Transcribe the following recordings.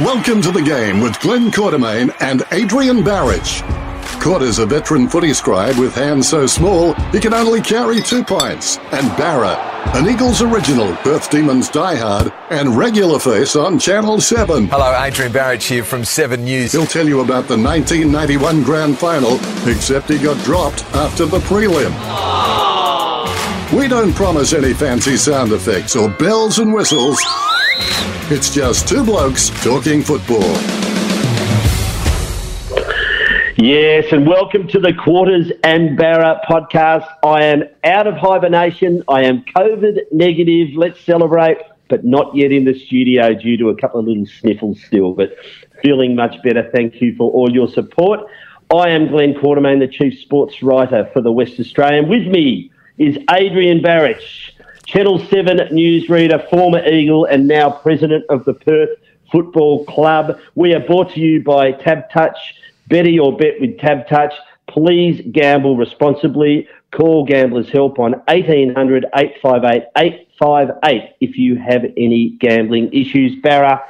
Welcome to the game with Glenn Quartermain and Adrian Barrich. Quarter's a veteran footy scribe with hands so small he can only carry two pints. And Barra, an Eagles original, Perth Demons diehard, and regular face on Channel 7. Hello, Adrian Barrich here from 7 News. He'll tell you about the 1991 Grand Final, except he got dropped after the prelim. Ah. We don't promise any fancy sound effects or bells and whistles. It's just two blokes talking football. Yes, and welcome to the Quarters and Barra podcast. I am out of hibernation. I am COVID negative. Let's celebrate, but not yet in the studio due to a couple of little sniffles still, but feeling much better. Thank you for all your support. I am Glenn Quartermain, the Chief Sports Writer for the West Australian. With me is Adrian Barrich, Channel 7 newsreader, former Eagle, and now President of the Perth Football Club. We are brought to you by Tab Touch Better your bet with Tab Touch. Please gamble responsibly. Call Gamblers Help on 1800 858 858 if you have any gambling issues. Barra,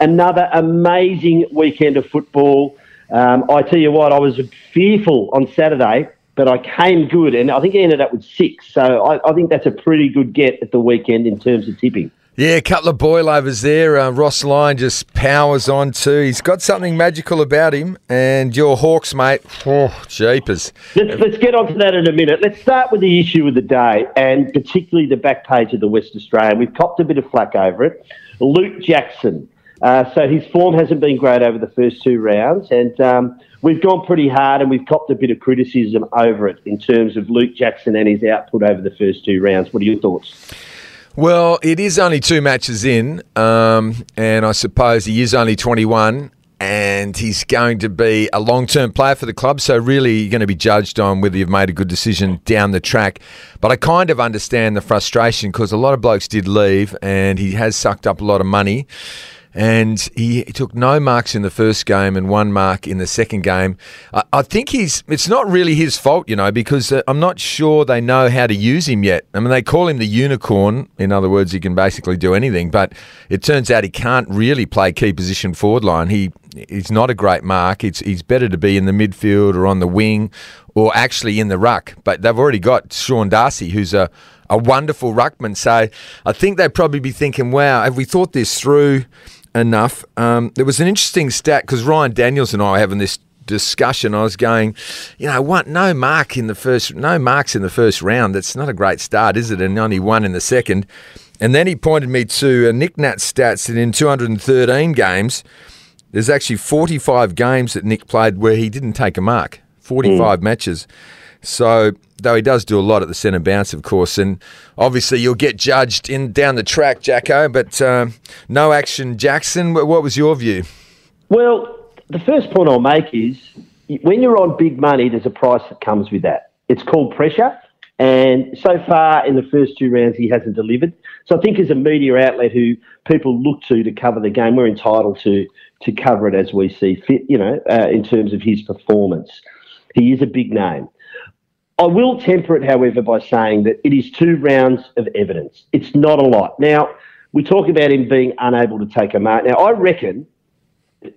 another amazing weekend of football. Um, I tell you what, I was fearful on Saturday, but I came good, and I think I ended up with six. So I, I think that's a pretty good get at the weekend in terms of tipping. Yeah, a couple of boilovers there. Uh, Ross Lyon just powers on too. He's got something magical about him. And your Hawks, mate, oh, jeepers. Let's, let's get on to that in a minute. Let's start with the issue of the day, and particularly the back page of the West Australian. We've copped a bit of flack over it. Luke Jackson. Uh, so his form hasn't been great over the first two rounds, and um, we've gone pretty hard and we've copped a bit of criticism over it in terms of Luke Jackson and his output over the first two rounds. What are your thoughts? Well, it is only two matches in, um, and I suppose he is only 21, and he's going to be a long term player for the club. So, really, you're going to be judged on whether you've made a good decision down the track. But I kind of understand the frustration because a lot of blokes did leave, and he has sucked up a lot of money and he, took no marks in the first game and one mark in the second game. I, I think he's it's not really his fault, you know, because uh, I'm not sure they know how to use him yet. I mean, they call him the unicorn. In other words, he can basically do anything, but it turns out he can't really play key position forward line. He he's not a great mark. It's he's better to be in the midfield or on the wing or actually in the ruck. But they've already got Sean Darcy, who's a a wonderful ruckman. So I think they'd probably be thinking, wow, have we thought this through? Enough. Um, there was an interesting stat because Ryan Daniels and I were having this discussion. I was going, you know, what? No mark in the first, no marks in the first round. That's not a great start, is it? And only one in the second. And then he pointed me to a Nic Nat stats that in 213 games, there's actually 45 games that Nick played where he didn't take a mark. 45 mm. matches. So though he does do a lot at the centre bounce, of course, and obviously you'll get judged in down the track, Jacko. But uh, no action, Jackson. What was your view? Well, the first point I'll make is when you're on big money, there's a price that comes with that. It's called pressure. And so far in the first two rounds, he hasn't delivered. So I think as a media outlet who people look to to cover the game, we're entitled to to cover it as we see fit. You know, uh, in terms of his performance, he is a big name. I will temper it, however, by saying that it is two rounds of evidence. It's not a lot. Now, we talk about him being unable to take a mark. Now, I reckon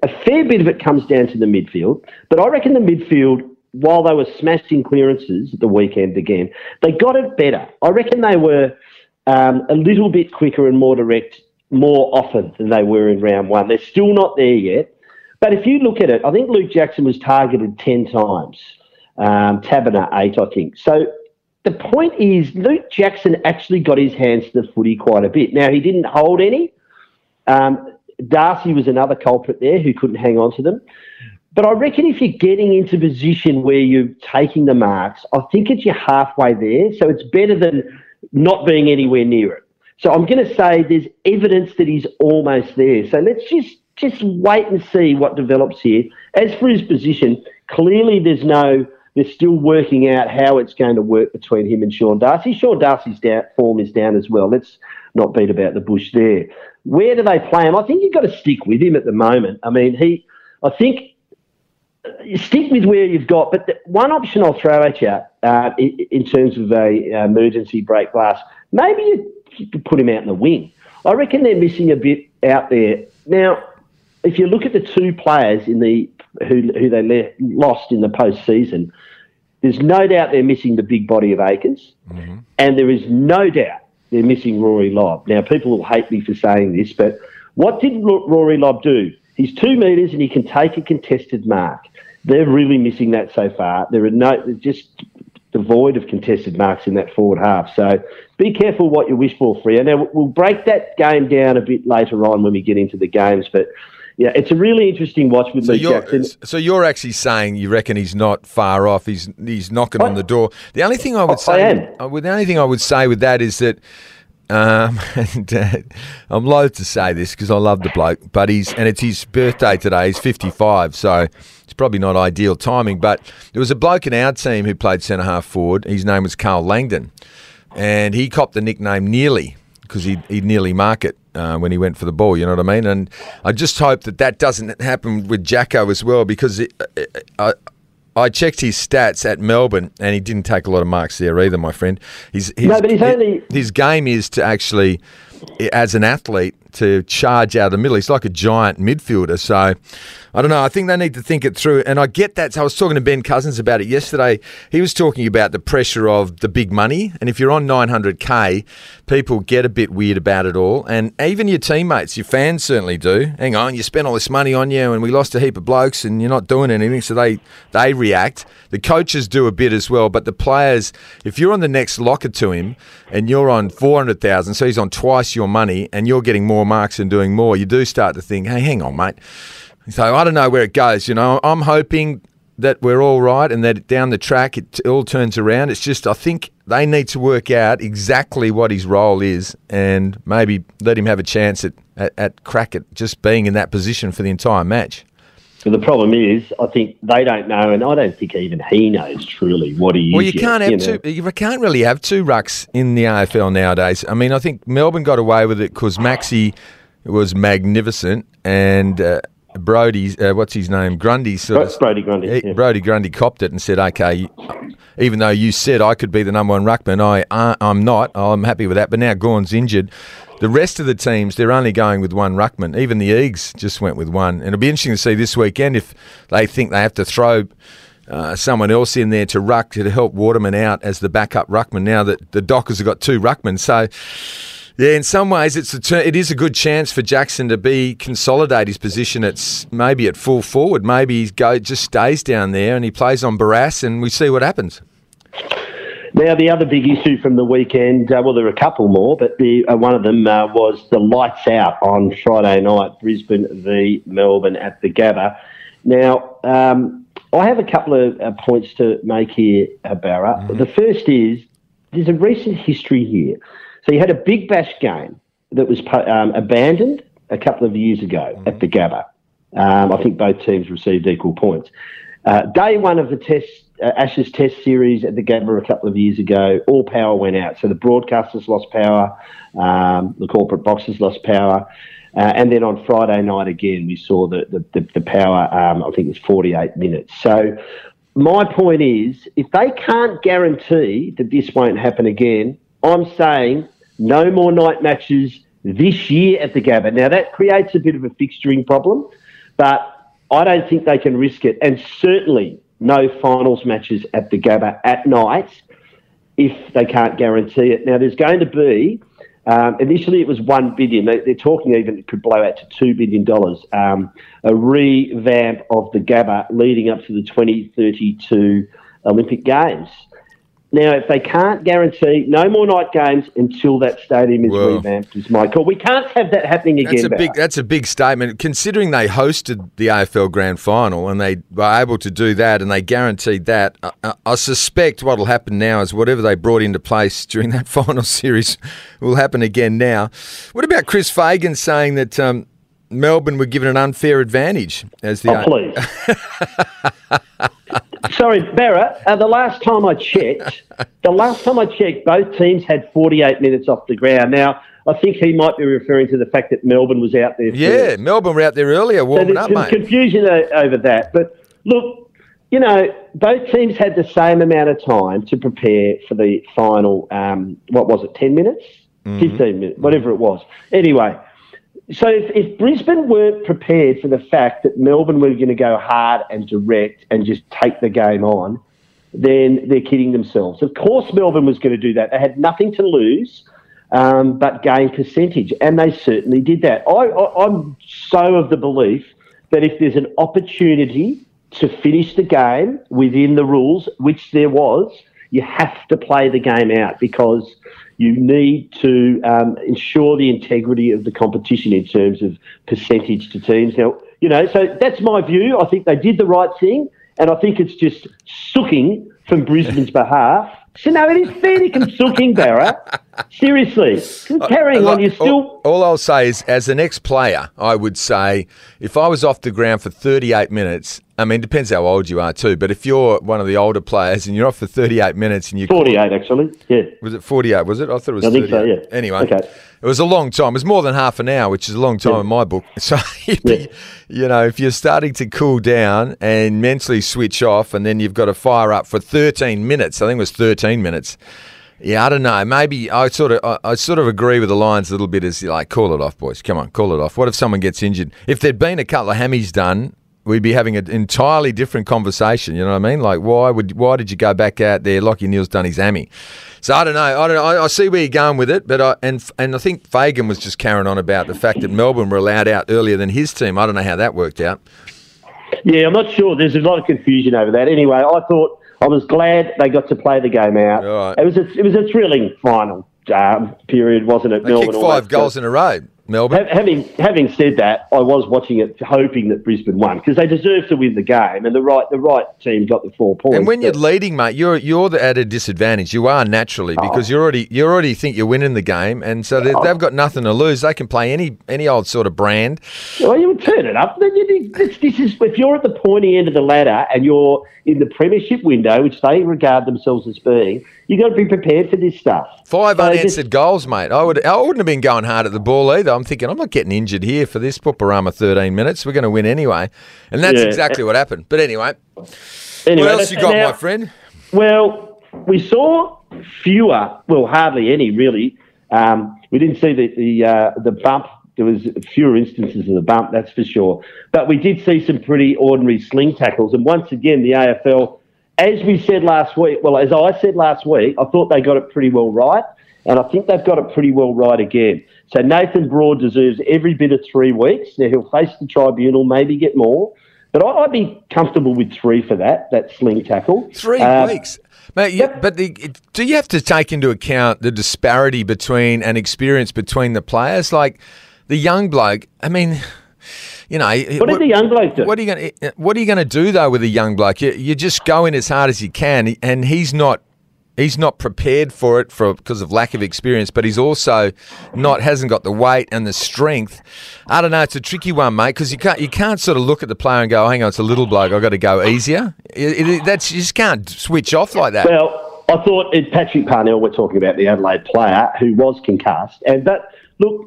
a fair bit of it comes down to the midfield, but I reckon the midfield, while they were smashing clearances at the weekend again, they got it better. I reckon they were um, a little bit quicker and more direct more often than they were in round one. They're still not there yet. But if you look at it, I think Luke Jackson was targeted 10 times um, Taberner eight, I think. So the point is, Luke Jackson actually got his hands to the footy quite a bit. Now he didn't hold any. Um, Darcy was another culprit there who couldn't hang on to them. But I reckon if you're getting into position where you're taking the marks, I think it's you're halfway there. So it's better than not being anywhere near it. So I'm going to say there's evidence that he's almost there. So let's just just wait and see what develops here. As for his position, clearly there's no they're still working out how it's going to work between him and Sean Darcy. Sean Darcy's down, form is down as well. Let's not beat about the bush there. Where do they play him? I think you've got to stick with him at the moment. I mean, he, I think stick with where you've got. But the, one option I'll throw at you uh, in, in, terms of a uh, emergency break glass, maybe you, you could put him out in the wing. I reckon they're missing a bit out there now if you look at the two players in the who who they le- lost in the postseason, there's no doubt they're missing the big body of Acres, mm-hmm. and there is no doubt they're missing Rory Lobb. Now, people will hate me for saying this, but what did Rory Lobb do? He's two metres and he can take a contested mark. They're really missing that so far. There are no, just devoid of contested marks in that forward half. So be careful what you wish for, Freo. Now, we'll break that game down a bit later on when we get into the games, but yeah, it's a really interesting watch with so Luke Jackson. So you're actually saying you reckon he's not far off. He's he's knocking I, on the door. The only thing I would say, I. Uh, the only thing I would say with that is that. Um, and uh, I'm loath to say this because I love the bloke, but he's and it's his birthday today. He's 55, so it's probably not ideal timing. But there was a bloke in our team who played centre half forward. His name was Karl Langdon, and he copped the nickname Nearly because he he nearly mark it uh, when he went for the ball. You know what I mean? And I just hope that that doesn't happen with Jacko as well because it, it, I. I checked his stats at Melbourne, and he didn't take a lot of marks there either, my friend. His, his, no, but he's only his game is to actually, as an athlete, to charge out of the middle. He's like a giant midfielder. So I don't know. I think they need to think it through. And I get that. So I was talking to Ben Cousins about it yesterday. He was talking about the pressure of the big money. And if you're on 900K, people get a bit weird about it all. And even your teammates, your fans certainly do. Hang on, you spent all this money on you and we lost a heap of blokes and you're not doing anything. So they, they react. The coaches do a bit as well. But the players, if you're on the next locker to him and you're on 400,000, so he's on twice your money and you're getting more marks and doing more, you do start to think, hey, hang on, mate so I don't know where it goes. You know, I'm hoping that we're all right and that down the track it all turns around. It's just I think they need to work out exactly what his role is and maybe let him have a chance at, at, at crack at just being in that position for the entire match. But the problem is, I think they don't know, and I don't think even he knows truly what he well, is. Well, you can't have you know? two. You can't really have two rucks in the AFL nowadays. I mean, I think Melbourne got away with it because Maxi was magnificent, and uh, Brodie, uh, what's his name, Grundy, sort of, Brodie Grundy, yeah. Brodie Grundy copped it and said, "Okay, even though you said I could be the number one ruckman, I uh, I'm not. I'm happy with that." But now Gawn's injured. The rest of the teams, they're only going with one ruckman. Even the Eagles just went with one, and it'll be interesting to see this weekend if they think they have to throw. Uh, someone else in there to ruck to help Waterman out as the backup ruckman. Now that the Dockers have got two ruckmen, so yeah, in some ways, it's a ter- it is a good chance for Jackson to be consolidate his position. It's maybe at full forward. Maybe he go just stays down there and he plays on Barrass, and we see what happens. Now, the other big issue from the weekend, uh, well, there are a couple more, but the uh, one of them uh, was the lights out on Friday night, Brisbane v Melbourne at the Gabba. Now, um, I have a couple of uh, points to make here, uh, Barra. Mm-hmm. The first is there's a recent history here. So you had a big bash game that was um, abandoned a couple of years ago mm-hmm. at the Gabba. Um, I think both teams received equal points. Uh, day one of the test, uh, Ashes Test series at the Gabba a couple of years ago, all power went out. So the broadcasters lost power, um, the corporate boxes lost power. Uh, and then on Friday night again, we saw the, the, the, the power, um, I think it was 48 minutes. So my point is, if they can't guarantee that this won't happen again, I'm saying no more night matches this year at the Gabba. Now, that creates a bit of a fixturing problem, but I don't think they can risk it. And certainly no finals matches at the Gabba at night if they can't guarantee it. Now, there's going to be, um, initially it was $1 billion. They, are talking even it could blow out to $2 billion, um, a revamp of the Gabba leading up to the 2032 Olympic Games. Now, if they can't guarantee no more night games until that stadium is revamped, is my call. We can't have that happening again. That's a big. That's a big statement, considering they hosted the AFL Grand Final and they were able to do that, and they guaranteed that. I, I suspect what will happen now is whatever they brought into place during that final series will happen again now. What about Chris Fagan saying that? Um, Melbourne were given an unfair advantage as the. Oh, please. Sorry, Barrett. Uh, the last time I checked, the last time I checked, both teams had 48 minutes off the ground. Now, I think he might be referring to the fact that Melbourne was out there. Yeah, first. Melbourne were out there earlier warming so up, mate. confusion over that. But look, you know, both teams had the same amount of time to prepare for the final. Um, what was it? 10 minutes, mm-hmm. 15 minutes, whatever it was. Anyway, so if, if Brisbane weren't prepared for the fact that Melbourne were going to go hard and direct and just take the game on, then they're kidding themselves. Of course, Melbourne was going to do that. They had nothing to lose um, but gain percentage, and they certainly did that. I, I, I'm so of the belief that if there's an opportunity to finish the game within the rules, which there was, you have to play the game out because you need to um, ensure the integrity of the competition in terms of percentage to teams. Now, you know, so that's my view. I think they did the right thing, and I think it's just sooking from Brisbane's behalf. So no, it is fair to sooking, Barra. Seriously, uh, carrying on, you still. All, all, I'll say is, as an ex-player, I would say if I was off the ground for 38 minutes, I mean, it depends how old you are too. But if you're one of the older players and you're off for 38 minutes and you 48 actually, yeah. Was it 48? Was it? I thought it was. I think 38. so. Yeah. Anyway, okay. it was a long time. It was more than half an hour, which is a long time yeah. in my book. So, yeah. you know, if you're starting to cool down and mentally switch off, and then you've got to fire up for 13 minutes. I think it was 13 minutes yeah, I don't know. Maybe I sort of I, I, sort of agree with the Lions a little bit as like call it off, boys. Come on, call it off. What if someone gets injured? If there'd been a couple of hammies done, we'd be having an entirely different conversation. You know what I mean? Like why would why did you go back out there? Lachie Neale's done his hammy. So I don't know. I don't know. I, I see where you're going with it, but I and and I think Fagan was just carrying on about the fact that Melbourne were allowed out earlier than his team. I don't know how that worked out. Yeah, I'm not sure. There's a lot of confusion over that. Anyway, I thought I was glad they got to play the game out. Right. It was a, it was a thrilling final um, period, wasn't it? They Melbourne kicked five goals in a row. Melbourne. having having said that, I was watching it hoping that Brisbane won because they deserve to win the game, and the right the right team got the four points. And when you're leading, mate, you're you're at a disadvantage. You are naturally oh. because oh. you already you already think you're winning the game, and so oh. they've got nothing to lose. They can play any any old sort of brand. Well, you would turn it up. This, this is if you're at the pointy end of the ladder and you're in the premiership window, which they regard themselves as being, you got to be prepared for this stuff. Five so unanswered just, goals, mate. I would I wouldn't have been going hard at the ball either. I'm thinking I'm not getting injured here for this Pooparama 13 minutes. We're going to win anyway, and that's yeah. exactly what happened. But anyway, anyway what else you got, now, my friend? Well, we saw fewer, well, hardly any really. Um, we didn't see the the, uh, the bump. There was fewer instances of the bump, that's for sure. But we did see some pretty ordinary sling tackles, and once again, the AFL as we said last week, well, as I said last week, I thought they got it pretty well right, and I think they've got it pretty well right again. So Nathan Broad deserves every bit of three weeks. Now he'll face the tribunal, maybe get more, but I'd be comfortable with three for that. That sling tackle. Three um, weeks. Mate, you, but the, do you have to take into account the disparity between and experience between the players? Like the young bloke, I mean, you know, what, what the young bloke do? What are you going? to What are you going to do though with a young bloke? You, you just go in as hard as you can, and he's not. He's not prepared for it for because of lack of experience, but he's also not hasn't got the weight and the strength. I don't know. It's a tricky one, mate, because you can't you can't sort of look at the player and go, oh, "Hang on, it's a little bloke. I've got to go easier." It, it, that's you just can't switch off like that. Well, I thought it's Patrick Parnell. We're talking about the Adelaide player who was concussed, and that look,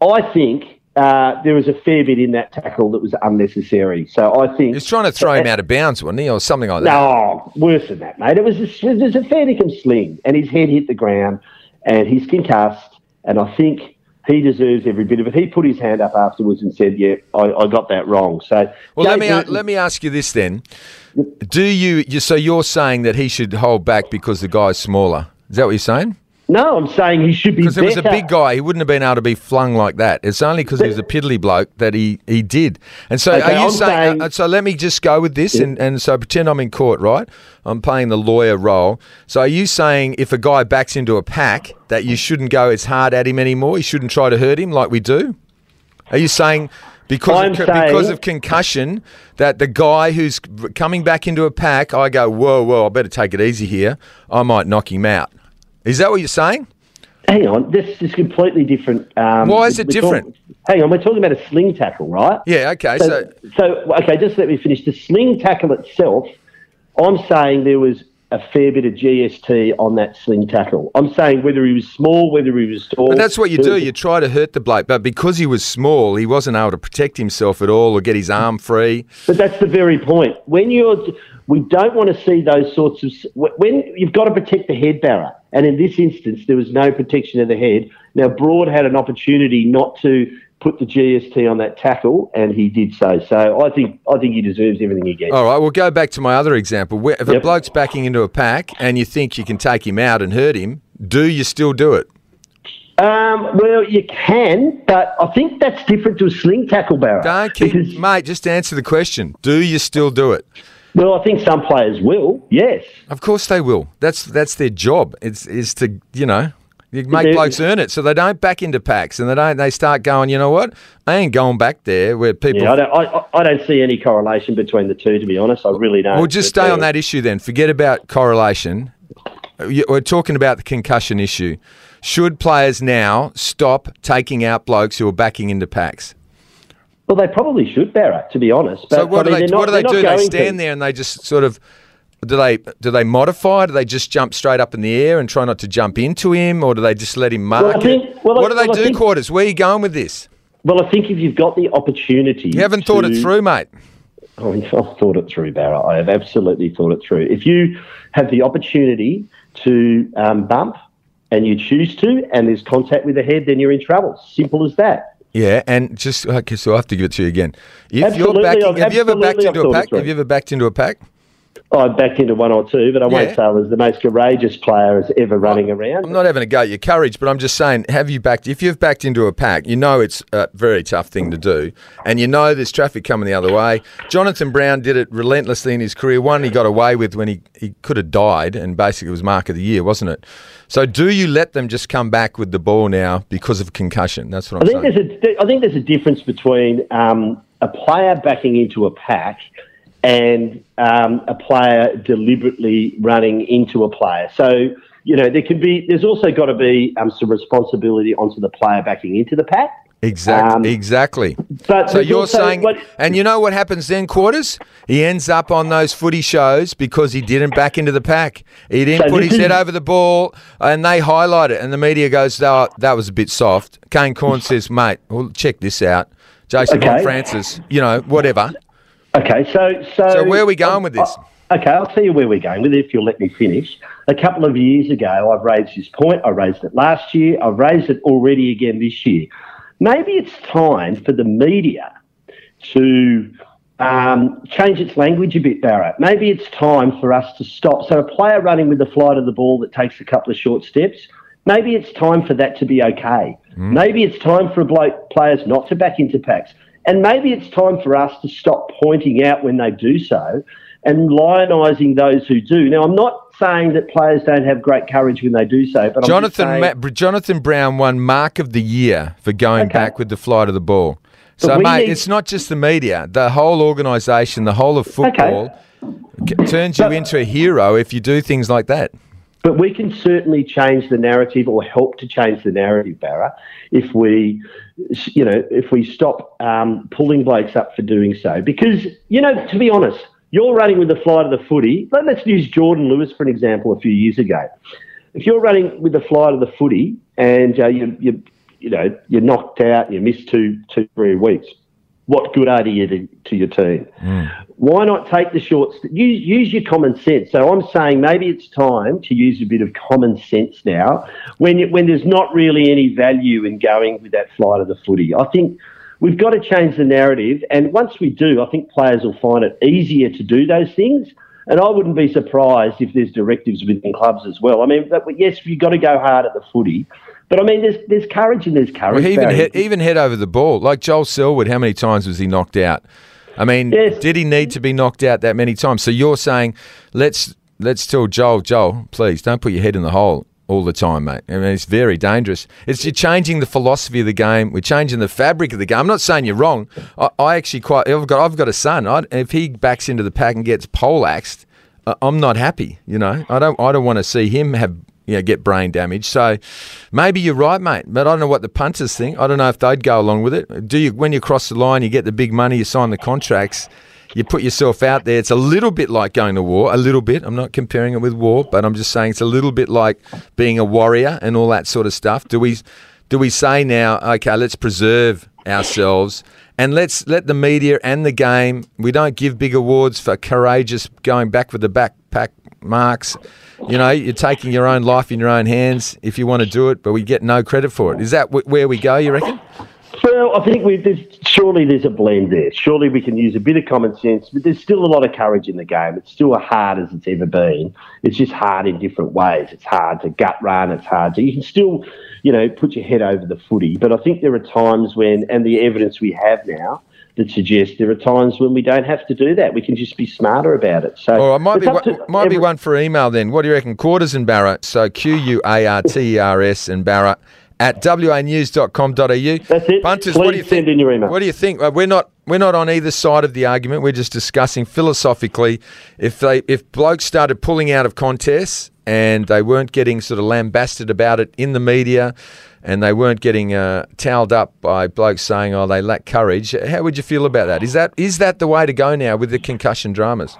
I think uh, there was a fair bit in that tackle that was unnecessary. So I think he was trying to throw him out of bounds, wasn't he, or something like that? No, worse than that, mate. It was a, it was a fair dinkum sling, and his head hit the ground, and he's concussed. And I think he deserves every bit of it. He put his hand up afterwards and said, "Yeah, I, I got that wrong." So, well, let me let me ask you this then: Do you so you're saying that he should hold back because the guy's smaller? Is that what you're saying? No, I'm saying he should be because he was a big guy. He wouldn't have been able to be flung like that. It's only because he was a piddly bloke that he, he did. And so, okay, are you I'm saying? saying uh, so let me just go with this, yeah. and, and so pretend I'm in court, right? I'm playing the lawyer role. So, are you saying if a guy backs into a pack that you shouldn't go as hard at him anymore? You shouldn't try to hurt him like we do? Are you saying? Because of, saying, because of concussion, that the guy who's coming back into a pack, I go, whoa, whoa, I better take it easy here. I might knock him out. Is that what you're saying? Hang on, this is completely different. Um, Why is it different? Hang on, we're talking about a sling tackle, right? Yeah, okay. So, so, so, okay, just let me finish. The sling tackle itself, I'm saying there was a fair bit of GST on that sling tackle. I'm saying whether he was small, whether he was tall. But that's what you do. You try to hurt the bloke, but because he was small, he wasn't able to protect himself at all or get his arm free. But that's the very point. When you're, we don't want to see those sorts of when you've got to protect the head barra. And in this instance, there was no protection of the head. Now, Broad had an opportunity not to put the GST on that tackle, and he did so. So I think I think he deserves everything he gets. All right, we'll go back to my other example. Where- If a Yep. bloke's backing into a pack and you think you can take him out and hurt him, do you still do it? Um, well, you can, but I think that's different to a sling tackle, Barra. Don't keep, because, mate. Just answer the question. Do you still do it? well, I think some players will. Yes. Of course they will. That's that's their job. It's is to you know you make blokes earn it, so they don't back into packs and they don't. They start going. You know what? I ain't going back there where people. Yeah, I don't, I, I- don't see any correlation between the two, to be honest. I really don't. Well, just stay uh, on that issue then. Forget about correlation. We're talking about the concussion issue. Should players now stop taking out blokes who are backing into packs? Well, they probably should, Barra, to be honest. But, So what I do mean, they they're not- what do they do? They stand to. there and they just sort of do they do they modify? Do they just jump straight up in the air and try not to jump into him, or do they just let him mark Well, think- well, what do they well, do, think- quarters? Where are you going with this? Well, I think if you've got the opportunity, You haven't thought it through, mate. Oh, I've thought it through, Barra. I have absolutely thought it through. If you have the opportunity to um, bump and you choose to, and there's contact with the head, then you're in trouble. Simple as that. Yeah, and just okay, so I have to give it to you again. If Absolutely, you're backing, I've- have you ever backed I've into a pack? Have you ever backed into a pack? I backed into one or two, but I Yeah. won't say I was the most courageous player as ever running around. I'm not having a go at your courage, but I'm just saying, have you backed? If you've backed into a pack, you know it's a very tough thing to do, and you know there's traffic coming the other way. Jonathan Brown did it relentlessly in his career. One he got away with when he, he could have died, and basically it was mark of the year, wasn't it? So do you let them just come back with the ball now because of concussion? That's what I I'm think saying. there's a I think there's a difference between um, a player backing into a pack and um, a player deliberately running into a player. So you know there can be there's also got to be um, some responsibility onto the player backing into the pack. Exactly. Um, exactly. But So you're also- saying, what- and you know what happens then, quarters? He ends up on those footy shows because he didn't back into the pack. He didn't So put his head over the ball, and they highlight it, and the media goes, "Oh, that was a bit soft." Kane Corn says, "Mate, well, check this out." Jason Okay. Francis, you know, whatever. Okay, so so So where are we going with this? Okay, I'll tell you where we're going with it if you'll let me finish. A couple of years ago, I've raised this point. I raised it last year. I've raised it already again this year. Maybe it's time for the media to um, change its language a bit, Barrett. Maybe it's time for us to stop. So, a player running with the flight of the ball that takes a couple of short steps, maybe it's time for that to be okay. Maybe it's time for bloke players not to back into packs. And maybe it's time for us to stop pointing out when they do so and lionising those who do. Now, I'm not saying that players don't have great courage when they do so, but Jonathan saying, Ma- Jonathan Brown won Mark of the Year for going Okay. back with the flight of the ball. So, mate, need- it's not just the media. The whole organisation, the whole of football, c- turns you But- into a hero if you do things like that. But we can certainly change the narrative or help to change the narrative, Barra, if we, you know, if we stop um, pulling blokes up for doing so. Because, you know, to be honest, you're running with the flight of the footy. Let- Let's use Jordan Lewis for an example a few years ago. If you're running with the flight of the footy and uh, you, you, you know, you're knocked out, you miss two, two, three weeks, what good are you to, to your team? Hmm. Why not take the short? Use, use your common sense. So I'm saying maybe it's time to use a bit of common sense now, when you, when there's not really any value in going with that flight of the footy. I think we've got to change the narrative, and once we do, I think players will find it easier to do those things. And I wouldn't be surprised if there's directives within clubs as well. I mean, that, yes, you've got to go hard at the footy, but I mean, there's there's courage and there's courage. Well, he even head, even head over the ball. Like Joel Selwood, how many times was he knocked out? I mean, Yes. did he need to be knocked out that many times? So you're saying, let's let's tell Joel, Joel, please don't put your head in the hole all the time, mate. I mean, it's very dangerous. It's you're changing the philosophy of the game. We're changing the fabric of the game. I'm not saying you're wrong. I, I actually quite. I've got I've got a son. I, if he backs into the pack and gets poleaxed, I- I'm not happy. You know, I don't I don't want to see him have you know get brain damage. So maybe you're right, mate. But I don't know what the punters think. I don't know if they'd go along with it. Do you when you cross the line, you get the big money, you sign the contracts. You put yourself out there. It's a little bit like going to war. A little bit. I'm not comparing it with war, but I'm just saying it's a little bit like being a warrior and all that sort of stuff. Do we, do we say now? Okay, let's preserve ourselves and let's let the media and the game. We don't give big awards for courageous going back with the backpack marks. You know, you're taking your own life in your own hands if you want to do it, but we get no credit for it. Is that where we go? You reckon? Well, I think we there's, surely there's a blend there. Surely we can use a bit of common sense, but there's still a lot of courage in the game. It's still as hard as it's ever been. It's just hard in different ways. It's hard to gut run. It's hard to. You can still, you know, put your head over the footy. But I think there are times when, and the evidence we have now that suggests there are times when we don't have to do that. We can just be smarter about it. So, well, it might be one, might every, be one for email then. What do you reckon? Quarters and Barra. So Q U A R T E R S and Barra at wanews.com.au. That's it. Punters, Please what do you think? in your email. What do you think? We're not we're not on either side of the argument. We're just discussing philosophically if they if blokes started pulling out of contests and they weren't getting sort of lambasted about it in the media and they weren't getting uh, towelled up by blokes saying oh they lack courage. How would you feel about that? Is that is that the way to go now with the concussion dramas?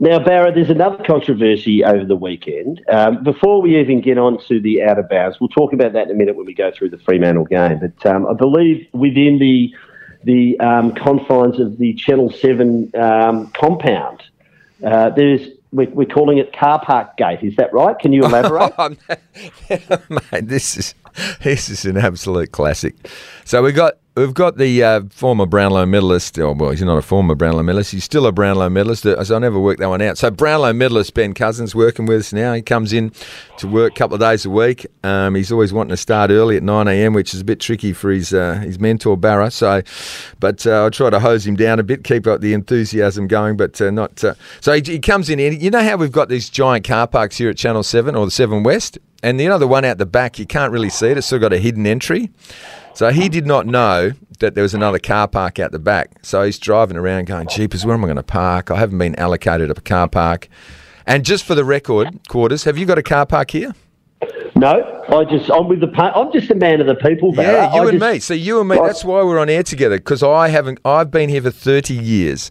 Now, Barra, there's another controversy over the weekend. Um, before we even get on to the out of bounds, we'll talk about that in a minute when we go through the Fremantle game. But um, I believe within the the um, confines of the Channel Seven um, compound, uh, there's we're, calling it car park gate. Is that right? Can you elaborate? Oh, mate, this is this is an absolute classic. So we got We've got the uh, former Brownlow medalist. Oh, well, he's not a former Brownlow medalist. He's still a Brownlow medalist. Uh, so I never worked that one out. So Brownlow medalist Ben Cousins working with us now. He comes in to work a couple of days a week. Um, he's always wanting to start early at 9 a.m., which is a bit tricky for his uh, his mentor Barra. So, but uh, I try to hose him down a bit, keep up the enthusiasm going, but uh, not. Uh, so he, he, comes in. And you know how we've got these giant car parks here at Channel Seven or the Seven West, and you know the one out the back. You can't really see it. It's still got a hidden entry. So he did not know that there was another car park out the back. So he's driving around going, Jeepers, where am I going to park? I haven't been allocated a car park. And just for the record, quarters, have you got a car park here? No, I just I'm with the I'm just a man of the people. Yeah, you I and just, me. So you and me. That's why we're on air together because I haven't. I've been here for thirty years.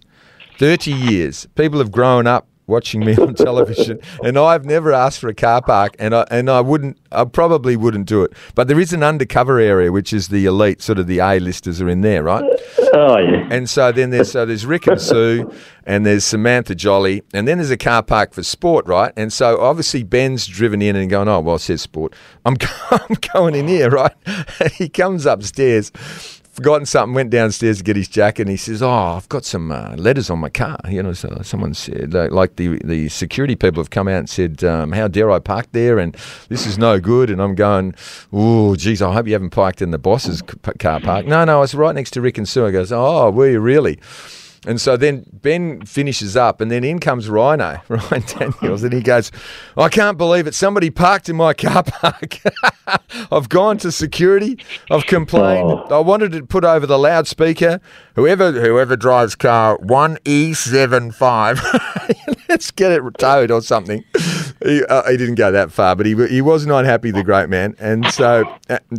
Thirty years. People have grown up watching me on television, and I've never asked for a car park, and I and I wouldn't, I probably wouldn't do it. But there is an undercover area, which is the elite, sort of the A listers are in there, right? Oh yeah. And so then there's so there's Rick and Sue, and there's Samantha Jolly, and then there's a car park for sport, right? And so obviously Ben's driven in and going, oh well, it says sport. I'm I'm going in here, right? And he comes upstairs forgotten something, went downstairs to get his jacket, and he says, "Oh, I've got some uh, letters on my car." You know, so someone said, uh, like the the security people have come out and said, um, "How dare I park there?" And this is no good. And I'm going, "Oh, geez, I hope you haven't parked in the boss's car park." No, no, I was right next to Rick and Sue. Goes, "Oh, were you really?" And so then Ben finishes up, and then in comes Rhino, Ryan Daniels, and he goes, I can't believe it. Somebody parked in my car park. I've gone to security. I've complained. Oh. I wanted to put over the loudspeaker. Whoever whoever drives car 1E75, let's get it towed or something. He, uh, he, didn't go that far, but he, he was not happy, the great man. And so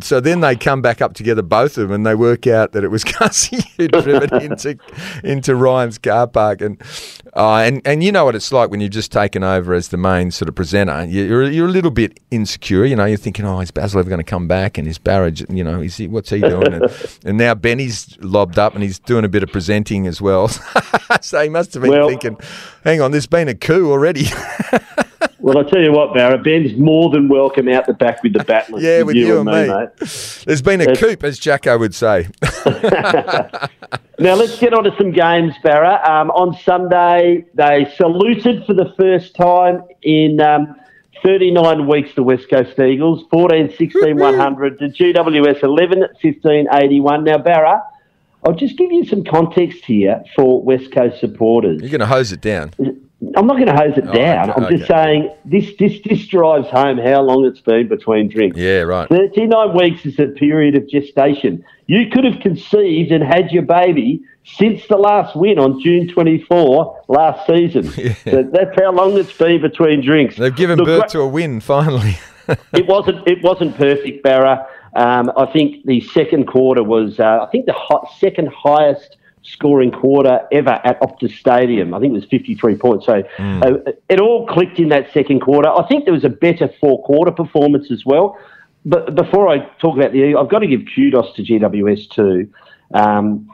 so then they come back up together, both of them, and they work out that it was Gussie who'd driven into, into Ryan's car park, and uh, and and you know what it's like when you've just taken over as the main sort of presenter. You're you're a little bit insecure. You know, you're thinking, oh, is Basil ever going to come back? And is Barrage, you know, is he, what's he doing? and, and, now Benny's lobbed up and he's doing a bit of presenting as well. so he must have been well, thinking, hang on, there's been a coup already. Well, I tell you what, Barrett, Ben's more than welcome out the back with the bat. yeah, with, you, and me. me. Mate. There's been a coup, as Jacko would say. Now let's get on to some games, Barra. Um, on Sunday, they saluted for the first time in um, 39 weeks the West Coast Eagles, 14 16 100 to GWS 11 15 81. Now, Barra, I'll just give you some context here for West Coast supporters. You're going to hose it down. I'm not going to hose it oh, down. Okay, I'm just okay. saying this, this this drives home how long it's been between drinks. Yeah, right. 39 weeks is a period of gestation. You could have conceived and had your baby since the last win on June 24 last season. Yeah. So that's how long it's been between drinks. They've given Look, birth to a win finally. it wasn't it wasn't perfect, Barra. Um, I think the second quarter was uh, I think the hot, second highest scoring quarter ever at Optus Stadium. I think it was 53 points. So mm. uh, it all clicked in that second quarter. I think there was a better four quarter performance as well. But before I talk about the, I've got to give kudos to GWS too. Um,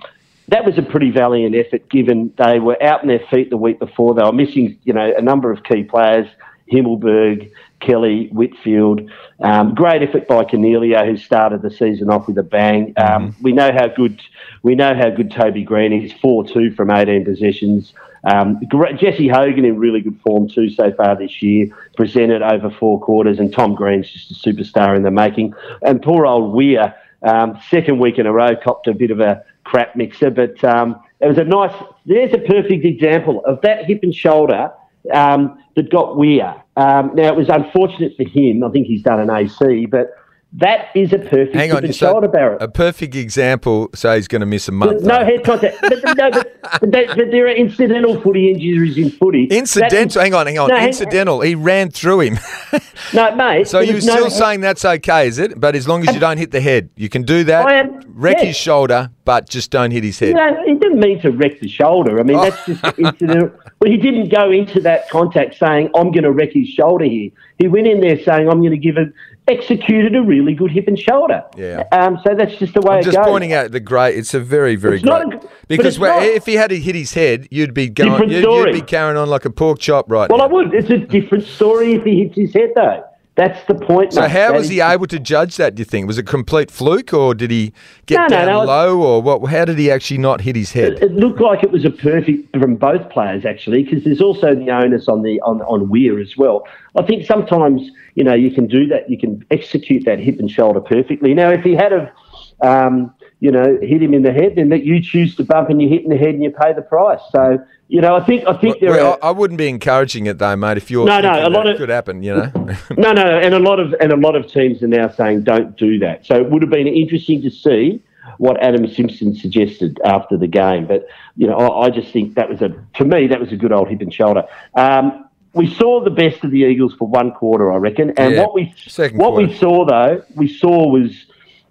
that was a pretty valiant effort given they were out in their feet the week before. They were missing, you know, a number of key players, Himmelberg, Kelly, Whitfield. Um, great effort by Coniglio, who started the season off with a bang. Um, mm-hmm. We know how good we know how good Toby Greene is. Four two from eighteen possessions. Um, Jesse Hogan in really good form too so far this year, presented over four quarters, and Tom Green's just a superstar in the making. And poor old Weir, um, second week in a row, copped a bit of a crap mixer, but um, it was a nice. There's a perfect example of that hip and shoulder um, that got Weir. Um, now it was unfortunate for him. I think he's done an AC, but that is a perfect Hang on, shoulder Barrett. A perfect example, so he's going to miss a month. No though. head contact. but, no, but, but, but, there are incidental footy injuries in footy. Incidental? hang on, hang on. No, incidental. Hang, he ran through him. no, mate. So you're still no saying that's okay, is it? But as long as you don't hit the head, you can do that. I am, wreck yeah. his shoulder, but just don't hit his head. No, he didn't mean to wreck the shoulder. I mean, oh. that's just incidental. Well, he didn't go into that contact saying, I'm going to wreck his shoulder here. He went in there saying, I'm going to give it executed a really good hip and shoulder. Yeah. Um, so that's just the way I'm it just goes. pointing out the great. It's a very, very it's great. A, because if he had to hit his head, you'd be going. You'd, you'd, be carrying on like a pork chop right well, now. I would. It's a different story if he hits his head, though. That's the point. So mate. how that was he able to judge that? Do you think was it a complete fluke, or did he get no, down no, no, low, or what? How did he actually not hit his head? It, it looked like it was a perfect from both players actually, because there's also the onus on the on on Weir as well. I think sometimes you know you can do that, you can execute that hip and shoulder perfectly. Now, if he had a um, you know, hit him in the head, then that you choose to bump and you hit in the head and you pay the price. So, you know, I think I think well, there well, are. I wouldn't be encouraging it though, mate. If you're no, no, a lot of could happen, you know. no, no, and a lot of and a lot of teams are now saying don't do that. So it would have been interesting to see what Adam Simpson suggested after the game. But you know, I, I just think that was a to me that was a good old hip and shoulder. Um, we saw the best of the Eagles for one quarter, I reckon, and yeah, what we what quarter. we saw though we saw was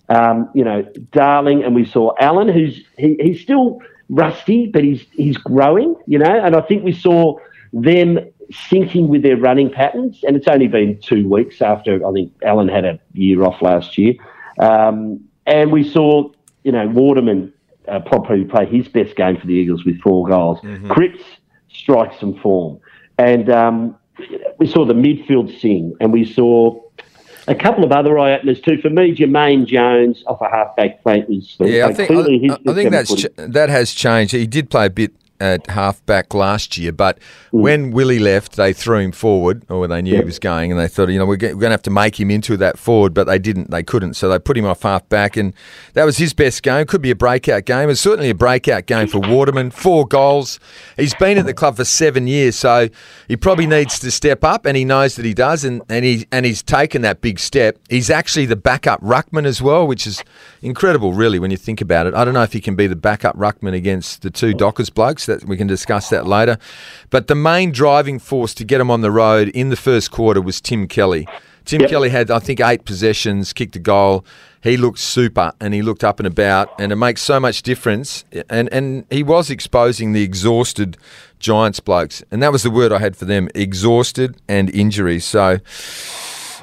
um, you know, Darling, and we saw Allen, who's he, he's still rusty, but he's he's growing, you know. And I think we saw them syncing with their running patterns. And it's only been two weeks after I think Allen had a year off last year, um, and we saw you know Waterman uh, probably play his best game for the Eagles with four goals. mm hmm Cripps strike some form, and um, we saw the midfield sing, and we saw a couple of other eye openers too. For me, Jamaine Jones off a halfback flank was yeah. I think I, I think that's ch- that has changed. He did play a bit at halfback last year, but mm. when Willie left, they threw him forward, or they knew he was going, and they thought, you know, we're going to have to make him into that forward, but they didn't, they couldn't, so they put him off halfback, and that was his best game. Could be a breakout game. It's certainly a breakout game for Waterman. Four goals. He's been at the club for seven years, so he probably needs to step up, and he knows that he does, and, and he and he's taken that big step. He's actually the backup ruckman as well, which is incredible, really, when you think about it. I don't know if he can be the backup ruckman against the two Dockers blokes that we can discuss that later. But the main driving force to get him on the road in the first quarter was Tim Kelly. Tim yep. Kelly had, I think, eight possessions, kicked a goal. He looked super and he looked up and about, and it makes so much difference. And and he was exposing the exhausted Giants blokes, and that was the word I had for them: exhausted and injuries. So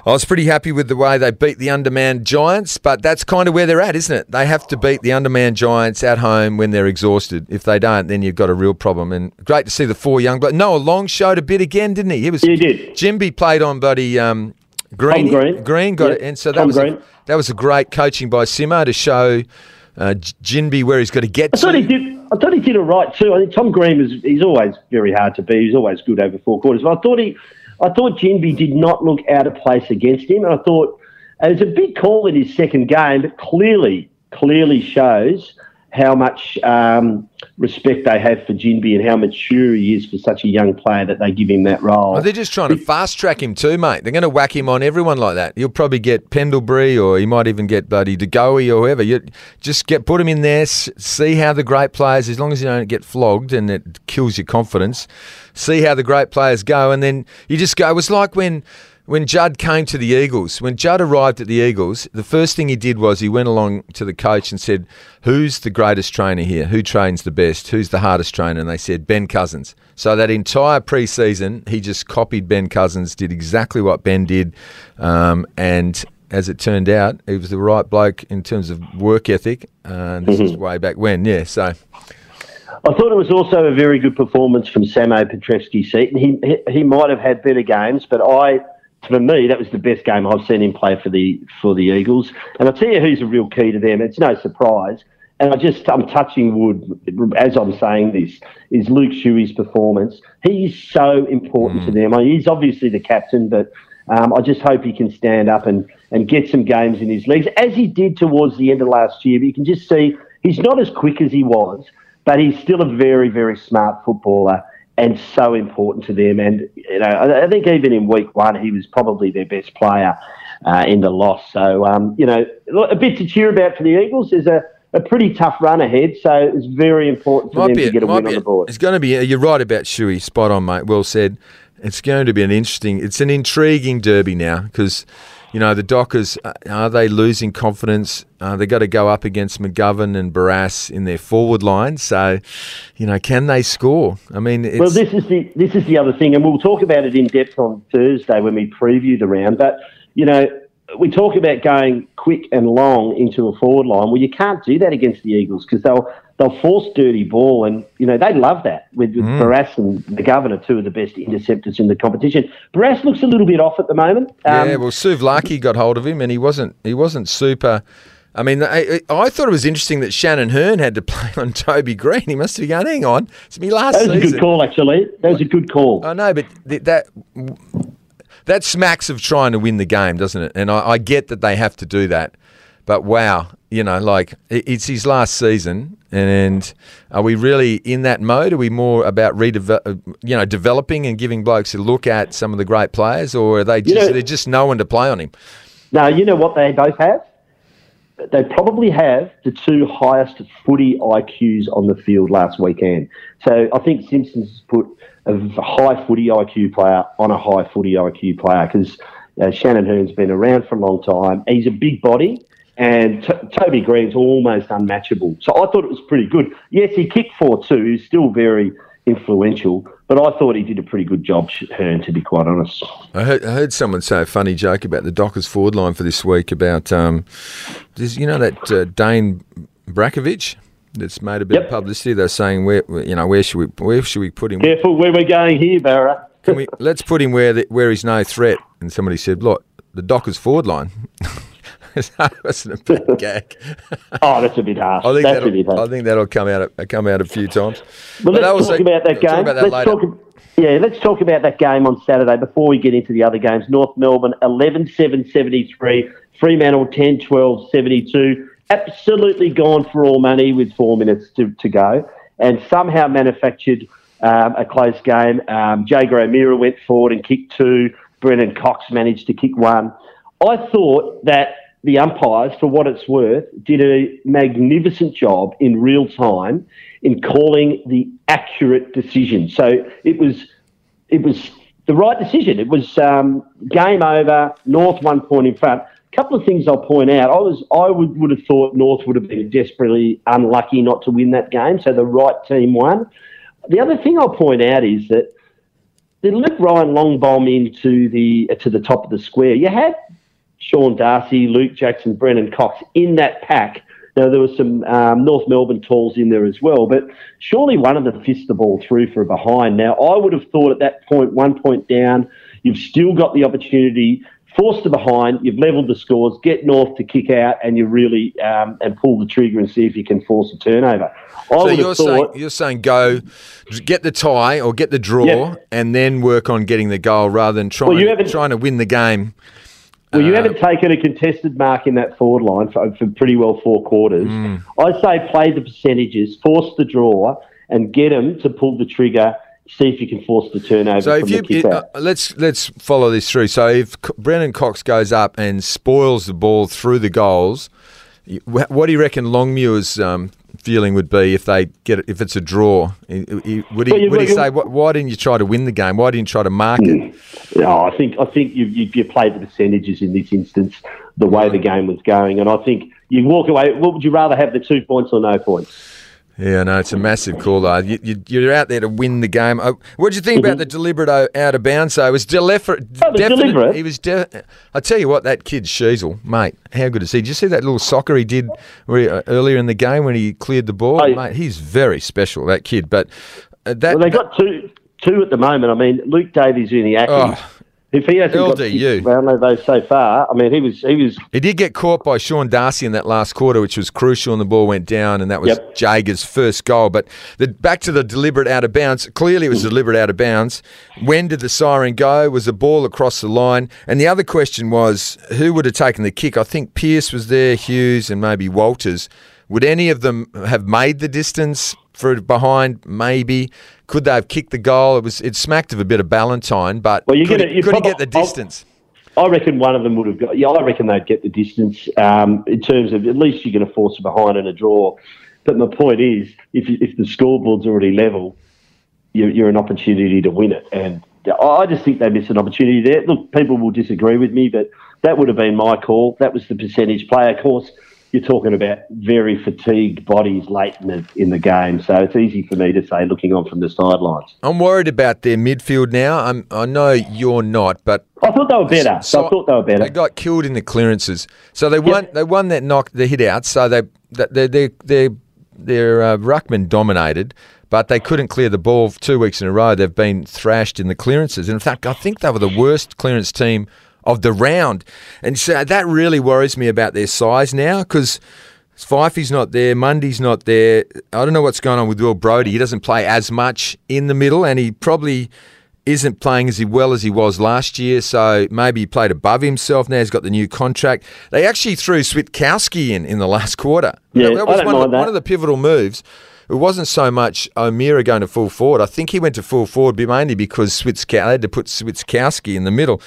I was pretty happy with the way they beat the undermanned Giants, but that's kind of where they're at, isn't it? They have to beat the undermanned Giants at home when they're exhausted. If they don't, then you've got a real problem. And great to see the four young blokes. Noah Long showed a bit again, didn't he? He was. He did. Ginbey played on Buddy um, Green. Green. Green got yep. it, and so that Tom was a, that was a great coaching by Simo to show. Uh, Ginbey where he's got to get I thought to. He did, I thought he did it right too. I think Tom Green is he's always very hard to beat. He's always good over four quarters. But I thought he I thought Ginbey did not look out of place against him, and I thought it was a big call in his second game, but clearly, clearly shows how much um, respect they have for Ginbey and how mature he is for such a young player that they give him that role. Well, they're just trying to fast track him too, mate. They're going to whack him on everyone like that. He'll probably get Pendlebury or he might even get Buddy DeGoey or whoever. You just get put him in there, see how the great players, as long as you don't get flogged and it kills your confidence, see how the great players go, and then you just go. It was like when when Judd came to the Eagles, when Judd arrived at the Eagles, the first thing he did was he went along to the coach and said, Who's the greatest trainer here? Who trains the best? Who's the hardest trainer? And they said, Ben Cousins. So that entire preseason, he just copied Ben Cousins, did exactly what Ben did. Um, and as it turned out, he was the right bloke in terms of work ethic. Uh, and this mm-hmm. is way back when, yeah. So. I thought it was also a very good performance from Samo Petrevski-Seton. He, he, he might have had better games, but I for me, that was the best game I've seen him play for the for the Eagles. And I'll tell you who's a real key to them. It's no surprise. And I just I'm touching wood as I'm saying this is Luke Shuey's performance. He's so important mm. to them. I he's obviously the captain, but um, I just hope he can stand up and, and get some games in his legs, as he did towards the end of last year. But you can just see he's not as quick as he was, but he's still a very, very smart footballer and so important to them. And you know, I, I think even in week one, he was probably their best player uh, in the loss. So um, you know, a bit to cheer about for the Eagles. There's a a pretty tough run ahead, so it's very important for might them to get a win on the board. It's going to be. You're right about Shuey. Spot on, mate. Well said. It's going to be an interesting. It's an intriguing derby now because you know, the Dockers, uh, are they losing confidence? Uh, they've got to go up against McGovern and Barrass in their forward line. So, you know, can they score? I mean, well, this is the this is the other thing, and we'll talk about it in depth on Thursday when we preview the round. But you know, we talk about going quick and long into a forward line. Well, you can't do that against the Eagles because they'll they'll force dirty ball, and you know they love that with, with mm. Barrass and McGovern, two of the best interceptors in the competition. Barrass looks a little bit off at the moment. Um, yeah, well, Souvlaki got hold of him, and he wasn't he wasn't super. I mean, I, I, thought it was interesting that Shannon Hurn had to play on Toby Greene. He must have going, hang on, it's me last season. That was season. a good call, actually. That was a good call. I know, but that that smacks of trying to win the game, doesn't it? And I, I get that they have to do that. But wow, you know, like it's his last season, and are we really in that mode? Are we more about redevelop, uh, you know, developing and giving blokes a look at some of the great players, or are they just you know, they're just no one to play on him? No, you know what they both have. They probably have the two highest footy IQs on the field last weekend. So I think Simpsons put a high footy IQ player on a high footy IQ player because uh, Shannon Hurn's been around for a long time. He's a big body, and T- Toby Greene's almost unmatchable. So I thought it was pretty good. Yes, he kicked four two. He's still very influential, but I thought he did a pretty good job, Hurn, to be quite honest. I heard, I heard someone say a funny joke about the Dockers forward line for this week about, um, you know, that uh, Dane Brakovic that's made a bit yep. of publicity. They're saying where you know where should we where should we put him? Careful where we're going here, Barra. Can we let's put him where the, where he's no threat? And somebody said, "Look, the Dockers forward line." that wasn't a big gag. oh, that's a bit harsh. I think that's a bit harsh. I think that'll come out come out a few times. But, but let's talk about that game. About that let's later. talk. Yeah, let's talk about that game on Saturday before we get into the other games. North Melbourne 11 7 73, Fremantle 10 12 72 absolutely gone for all money with four minutes to, to go and somehow manufactured um, a close game. Um, O'Meara went forward and kicked two. Brennan Cox managed to kick one. I thought that the umpires, for what it's worth, did a magnificent job in real time in calling the accurate decision. So it was it was the right decision. It was um, game over. North one point in front couple of things I'll point out. I was I would, would have thought North would have been desperately unlucky not to win that game, so the right team won. The other thing I'll point out is that they let Ryan long bomb into the to the top of the square. You had Sean Darcy, Luke Jackson, Brennan Cox in that pack. Now there were some um, North Melbourne talls in there as well, but surely one of them fist the ball through for a behind. Now I would have thought at that point, one point down, you've still got the opportunity force the behind, you've levelled the scores, get North to kick out, and you really um, and pull the trigger and see if you can force a turnover. I so you're saying you're saying go get the tie or get the draw, yep. and then work on getting the goal rather than trying well, trying to win the game. Well, you uh, haven't taken a contested mark in that forward line for, for pretty well four quarters. Mm. I say play the percentages, force the draw, and get them to pull the trigger see if you can force the turnover. So if you uh, let's let's follow this through. So if Brennan Cox goes up and spoils the ball through the goals, what do you reckon Longmuir's um, feeling would be if they get it, if it's a draw? Would he would he say why didn't you try to win the game? Why didn't you try to mark it? Hmm. No, I think I think you, you, you played the percentages in this instance the way the game was going, and I think you walk away. What would you rather have the two points or no points? Yeah, no, it's a massive call though. You, are out there to win the game. Oh, what do you think mm-hmm. about the deliberate out of bounds? So it was, deliberate. oh, deliberate. He was. De- I tell you what, that kid Sheezel, mate, how good is he? Did you see that little soccer he did uh, earlier in the game when he cleared the ball? Oh, mate, he's very special, that kid. But uh, that well, they got two two at the moment. I mean, Luke Davies Uniacke. Oh. If he hasn't got LDU. six round of those so far, I mean, he was he was He did get caught by Sean Darcy in that last quarter, which was crucial, and the ball went down, and that was Yep. Jaeger's first goal. But the, back to the deliberate out of bounds. Clearly, it was deliberate out of bounds. When did the siren go? Was the ball across the line? And the other question was, who would have taken the kick? I think Pearce was there, Hughes, and maybe Walters. Would any of them have made the distance for behind? Maybe. Could they have kicked the goal? It was. It smacked of a bit of Ballantyne, but Well, you're could, gonna- you could he get the I'll- distance? I reckon one of them would have got. Yeah, I reckon they'd get the distance um, in terms of at least you're going to force it behind in a draw. But my point is, if if the scoreboard's already level, you're, you're an opportunity to win it. And I just think they missed an opportunity there. Look, people will disagree with me, but that would have been my call. That was the percentage play. Of course, you're talking about very fatigued bodies late in the, in the game, so it's easy for me to say looking on from the sidelines. I'm worried about their midfield now. I'm, I know you're not, but I thought they were better. So, I thought they were better. They got killed in the clearances, so they won. They won that knock, the hit out. So they they they they their uh, ruckman dominated, but they couldn't clear the ball two weeks in a row. They've been thrashed in the clearances. And in fact, I think they were the worst clearance team of the round, and so that really worries me about their size now because. Fifey's not there. Mundy's not there. I don't know what's going on with Will Brodie. He doesn't play as much in the middle, and he probably isn't playing as well as he was last year. So maybe he played above himself. Now he's got the new contract. They actually threw Switkowski in in the last quarter. Yeah, that I was don't one, of mind the, that. one of the pivotal moves. It wasn't so much O'Meara going to full forward. I think he went to full forward mainly because Switzka- they had to put Switkowski in the middle.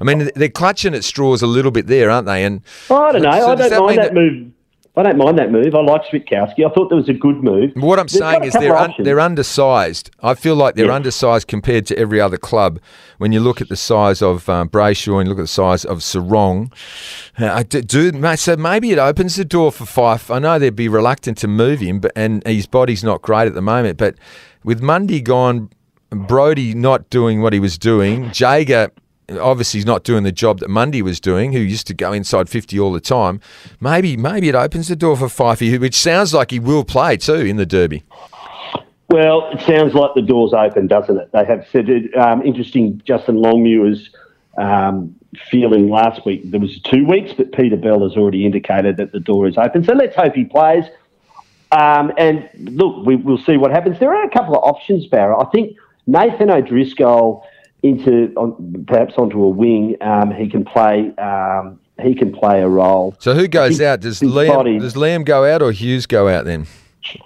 I mean, they're clutching at straws a little bit there, aren't they? And Oh, I don't know. So I don't mind mean that, move. I don't mind that move. I like Switkowski. I thought that was a good move. What I'm saying is they're un- they're undersized. I feel like they're Yeah. undersized compared to every other club. When you look at the size of um, Brayshaw and you look at the size of Serong, uh, I do, do so maybe it opens the door for Fife. I know they'd be reluctant to move him, but and his body's not great at the moment. But with Mundy gone, Brodie not doing what he was doing, Jaeger. Obviously, he's not doing the job that Mundy was doing, who used to go inside 50 all the time. Maybe maybe it opens the door for Fifey, which sounds like he will play too in the Derby. Well, it sounds like the door's open, doesn't it? They have said it. Um, interesting. Justin Longmuir's um, feeling last week. There was two weeks, but Peter Bell has already indicated that the door is open. So let's hope he plays. Um, and look, we, we'll see what happens. There are a couple of options, Barra. I think Nathan O'Driscoll into on, perhaps onto a wing. Um, he can play. Um, he can play a role. So who goes out? Does Liam body. does Liam go out or Hughes go out then?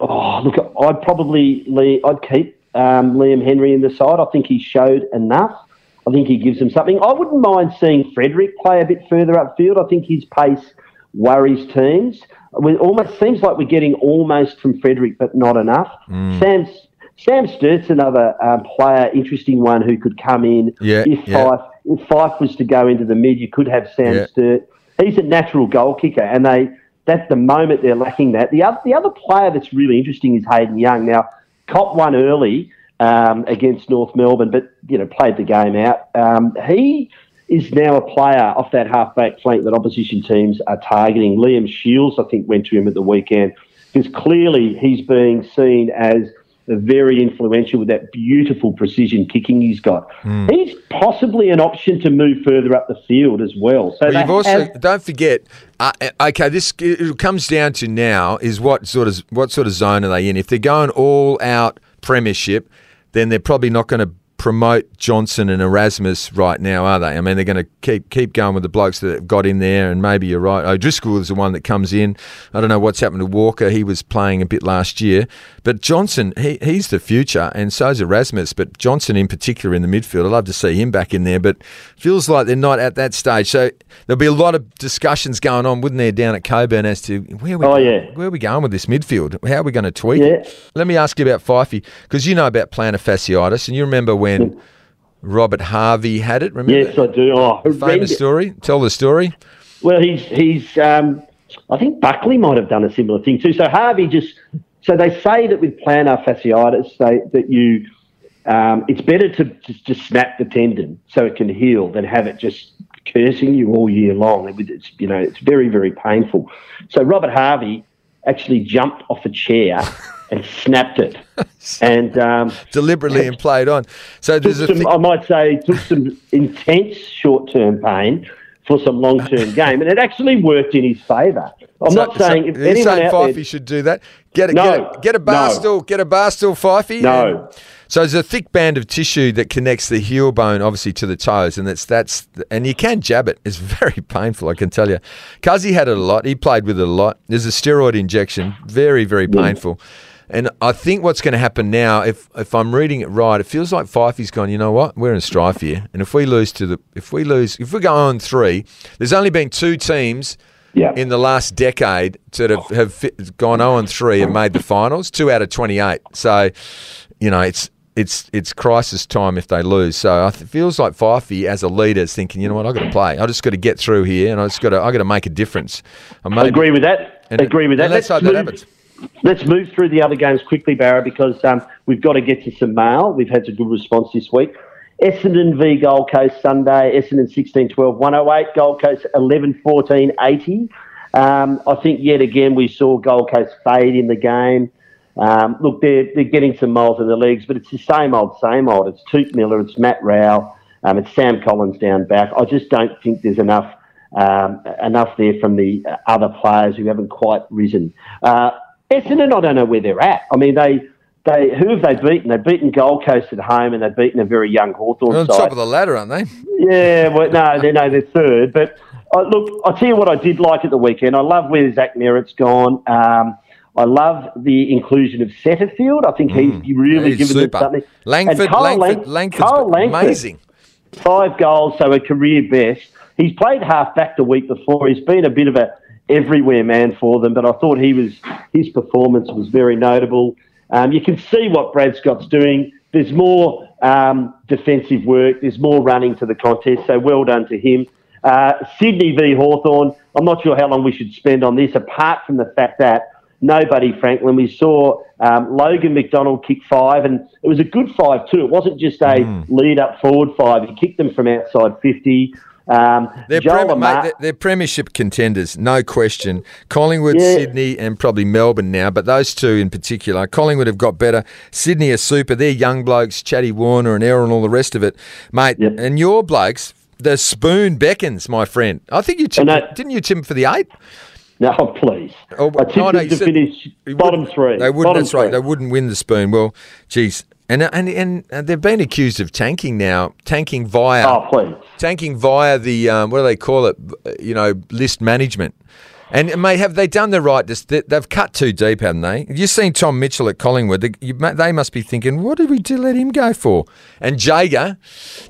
Oh, look, I'd probably I'd keep um, Liam Henry in the side. I think he showed enough. I think he gives them something. I wouldn't mind seeing Frederick play a bit further upfield. I think his pace worries teams. It almost seems like we're getting almost from Frederick, but not enough. Sam Sam Sturt's another um, player, interesting one who could come in Yeah, if yeah. Fife if Fife was to go into the mid. You could have Sam Yeah. Sturt. He's a natural goal kicker, and they that's the moment they're lacking that. The other the other player that's really interesting is Hayden Young. Now, cop one early um, against North Melbourne, but you know played the game out. Um, he is now a player off that half-back flank that opposition teams are targeting. Liam Shields, I think, went to him at the weekend because clearly he's being seen as very influential with that beautiful precision kicking he's got. Hmm. He's possibly an option to move further up the field as well. So Well, you've also have- don't forget. Uh, okay, this it comes down to now is what sort of what sort of zone are they in? If they're going all out premiership, then they're probably not going to promote Johnson and Erasmus right now, are they? I mean, they're going to keep keep going with the blokes that have got in there, and maybe you're right. O'Driscoll is the one that comes in. I don't know what's happened to Walker. He was playing a bit last year, but Johnson, he, he's the future, and so's Erasmus. But Johnson in particular in the midfield, I'd love to see him back in there, but feels like they're not at that stage. So there'll be a lot of discussions going on, wouldn't there, down at Cockburn as to where we Oh, yeah. where are we going with this midfield? How are we going to tweak Yeah. it? Let me ask you about Fifey because you know about plantar fasciitis, and you remember when Robert Harvey had it. Remember yes, I do. Oh, the famous story? Tell the story. Well, he's he's. Um, I think Buckley might have done a similar thing too. So Harvey just. So they say that with plantar fasciitis, they, that you, um, it's better to just, just snap the tendon so it can heal than have it just cursing you all year long. It- It's you know it's very very painful. So Robert Harvey actually jumped off a chair and snapped it, and um, deliberately and played on. So there's a some, thi- I might say took some intense short-term pain for some long-term game, and it actually worked in his favour. I'm so- not saying if so you're anyone saying out Fifey there, should do that. Get a, No, get a, get a bar no. stool, get a bar stool, Fifey. No. and- so there's a thick band of tissue that connects the heel bone, obviously, to the toes, and that's that's and you can jab it. It's very painful, I can tell you. Cuzzy had it a lot. He played with it a lot. There's a steroid injection, very very painful. And I think what's going to happen now, if if I'm reading it right, it feels like Fifey's gone. You know what? We're in strife here, and if we lose to the, if we lose, if we go on three, there's only been two teams yeah, in the last decade that have, have fit, gone 0 and 3 and made the finals, two out of 28. So, you know, it's it's it's crisis time if they lose. So it feels like Fifey as a leader is thinking, you know what, I've got to play. I just got to get through here and I just got to I got to make a difference. I I agree with that. and- agree with that. let's hope that move, happens. Let's move through the other games quickly, Barra, because um, we've got to get to some mail. We've had a good response this week. Essendon v Gold Coast Sunday. Essendon 16 12 108. Gold Coast 11 14 80. Um, I think yet again we saw Gold Coast fade in the game. Um, look, they're, they're getting some miles in the legs, but it's the same old, same old. It's Touk Miller, it's Matt Rowell, um, it's Sam Collins down back. I just don't think there's enough um, enough there from the other players who haven't quite risen. Uh, Essendon, I don't know where they're at. I mean, they they who have they beaten? They've beaten Gold Coast at home, and they've beaten a very young Hawthorn They're on side. top of the ladder, aren't they? Yeah, well, no, they're no, they're third. But uh, look, I'll tell you what I did like at the weekend. I love where Zach Merrett's gone. Um, I love the inclusion of Setterfield. I think he's really Mm. He's given super. something. Langford, Langford, Lang- Langford's Carl Langford, amazing. Five goals, so a career best. He's played half back the week before. He's been a bit of a everywhere man for them, but I thought he was his performance was very notable. Um, you can see what Brad Scott's doing. There's more um, defensive work. There's more running to the contest. So well done to him. Uh, Sydney v Hawthorn. I'm not sure how long we should spend on this, apart from the fact that nobody, Franklin. We saw um, Logan McDonald kick five, and it was a good five too. It wasn't just a lead up forward five. He kicked them from outside 50. Um, They're, prem- mate, they're, they're premiership contenders, no question. Collingwood, Yeah. Sydney, and probably Melbourne now, but those two in particular. Collingwood have got better. Sydney are super. They're young blokes, Chatty Warner and and all the rest of it, mate. Yep. And your blokes, the spoon beckons, my friend. I think you tipped, know. didn't you tip for the eight? No, please. Oh, I tipped oh, no, you to finish bottom three. They wouldn't. Bottom that's right. They wouldn't win the spoon. Well, geez, Uh, and and and, and they've been accused of tanking now, tanking via Oh, please. tanking via the um, what do they call it? Uh, you know, list management. And mate, have they done the right? They've cut too deep, haven't they? You've seen Tom Mitchell at Collingwood. They, you, ma- they must be thinking, what did we do let him go for? And Jaeger,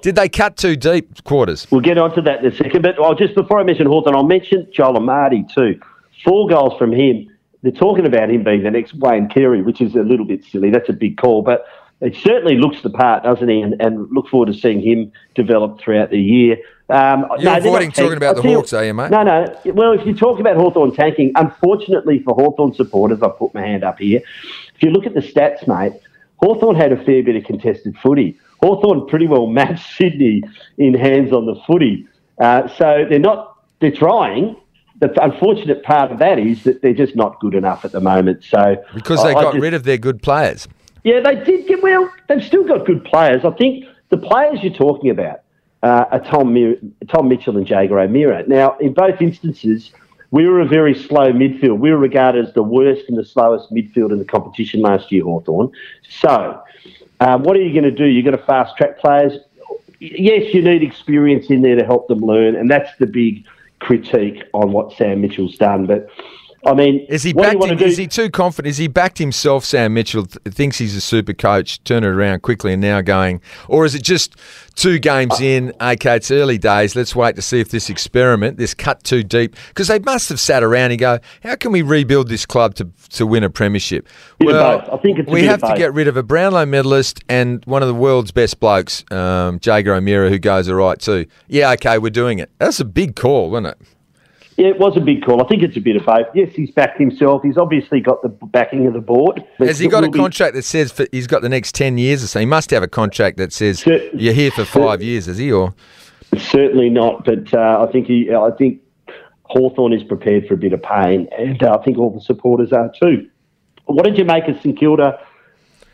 did they cut too deep? Quarters. We'll get onto that in a second. But oh, just before I mention Hawthorn, I'll mention Joel Amartey too. Four goals from him. They're talking about him being the next Wayne Carey, which is a little bit silly. That's a big call, but it certainly looks the part, doesn't he? And, and look forward to seeing him develop throughout the year. Um, You're they're avoiding not talking about the you- Hawks, are you, mate? No, no. Well, if you talk about Hawthorn tanking, unfortunately for Hawthorn supporters, I've put my hand up here. If you look at the stats, mate, Hawthorn had a fair bit of contested footy. Hawthorn pretty well matched Sydney in hands on the footy. Uh, so they're not, they're trying. The unfortunate part of that is that they're just not good enough at the moment. So Because they I- I got just- rid of their good players. Yeah, they did get well. They've still got good players. I think the players you're talking about uh, are Tom, Mir- Tom Mitchell and Jaeger O'Meara. Now, in both instances, we were a very slow midfield. We were regarded as the worst and the slowest midfield in the competition last year, Hawthorn. So, uh, what are you going to do? You're going to fast track players. Yes, you need experience in there to help them learn, and that's the big critique on what Sam Mitchell's done. But I mean, Is he what do you backed? Him, is he too confident? Is he backed himself? Sam Mitchell th- thinks he's a super coach. Turn it around quickly and now going, or is it just two games in? Okay, it's early days. Let's wait to see if this experiment, this cut too deep, because they must have sat around and go, how can we rebuild this club to to win a premiership? Both. I think it's we have to get rid of a Brownlow medalist and one of the world's best blokes, um, Jaeger O'Meara, who goes all right too. Yeah, okay, we're doing it. That's a big call, wasn't it? Yeah, it was a big call. I think it's a bit of both. Yes, he's backed himself. He's obviously got the backing of the board. Has he got a will be- contract that says for, he's got the next 10 years or so? He must have a contract that says Cer- you're here for five years, is he? Or Certainly not. But uh, I think he. I think Hawthorn is prepared for a bit of pain, and uh, I think all the supporters are too. What did you make of St Kilda?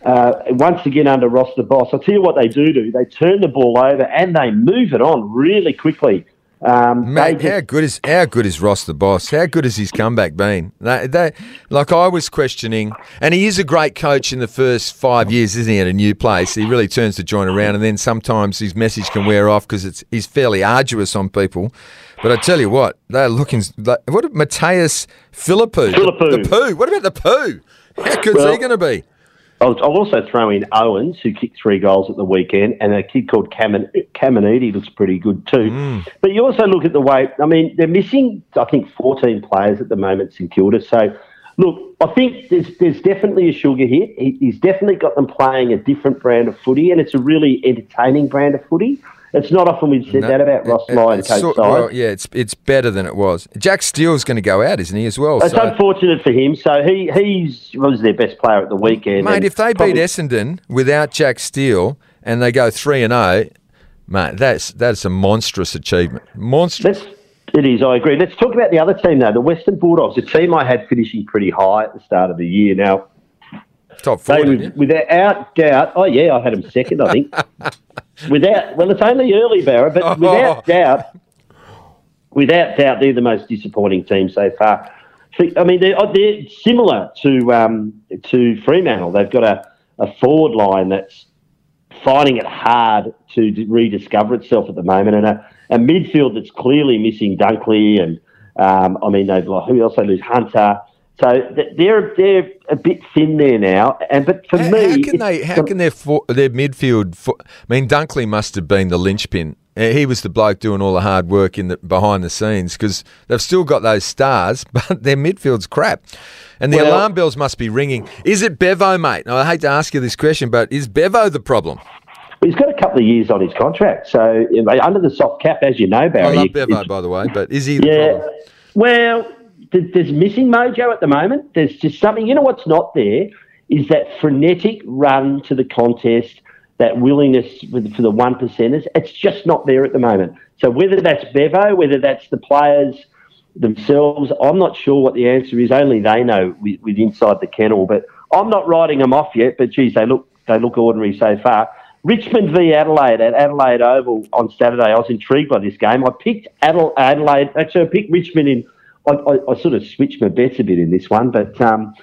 Uh, once again under Ross the Boss, I'll tell you what they do do. They turn the ball over and they move it on really quickly. Um, Mate, they how good is how good is Ross the boss? How good has his comeback been? They, they, like I was questioning, and he is a great coach in the first five years, isn't he? At a new place, he really turns the joint around, and then sometimes his message can wear off because it's he's fairly arduous on people. But I tell you what, they're looking. Like, what Mattaes Phillipou? Philippou. The, the poo. What about the poo? How good's Well- he going to be? I'll, I'll also throw in Owens, who kicked three goals at the weekend, and a kid called Caman, Caminiti looks pretty good too. Mm. But you also look at the way, I mean, they're missing, I think, 14 players at the moment, St Kilda. So, look, I think there's, there's definitely a sugar hit. He, he's definitely got them playing a different brand of footy, and it's a really entertaining brand of footy. It's not often we've said No, that about Ross it- Lyon, coach well, yeah, it's it's better than it was. Jack Steele's going to go out, isn't he, as well? It's So- unfortunate for him. So he he's was their best player at the weekend. Mate, if they beat Essendon without Jack Steele and they go three and zero, mate, that's that's a monstrous achievement. Monstrous. It is, I agree. Let's talk about the other team, though, the Western Bulldogs, a team I had finishing pretty high at the start of the year. Now, Top four. they didn't would, you? without doubt, oh, yeah, I had them second, I think. without, well, it's only early, Barra, but Oh. without doubt, without doubt, they're the most disappointing team so far. I mean, they're, they're similar to um, to Fremantle. They've got a, a forward line that's finding it hard to d- rediscover itself at the moment, and a, a midfield that's clearly missing Dunkley, and um, I mean, they've like who else they lose Hunter. So they're they're a bit thin there now, and but for How, me, how can they? How the- can their for, their midfield? For, I mean, Dunkley must have been the linchpin. He was the bloke doing all the hard work in the behind the scenes because they've still got those stars, but their midfield's crap, and the Well- alarm bells must be ringing. Is it Bevo, mate? Now, I hate to ask you this question, but is Bevo the problem? he's got a couple of years on his contract, so under the soft cap, as you know, Barry. I love Bevo, by the way, but is he the Yeah. problem? Well, there's missing mojo at the moment. There's just something. You know what's not there is that frenetic run to the contest, that willingness for the one percenters. It's just not there at the moment. So whether that's Bevo, whether that's the players themselves, I'm not sure what the answer is. Only they know with, with inside the kennel. But I'm not writing them off yet. But geez, they look they look ordinary so far. Richmond v Adelaide at Adelaide Oval on Saturday. I was intrigued by this game. I picked Adel- Adelaide. Actually, I picked Richmond in. I, I, I sort of switched my bets a bit in this one, but um,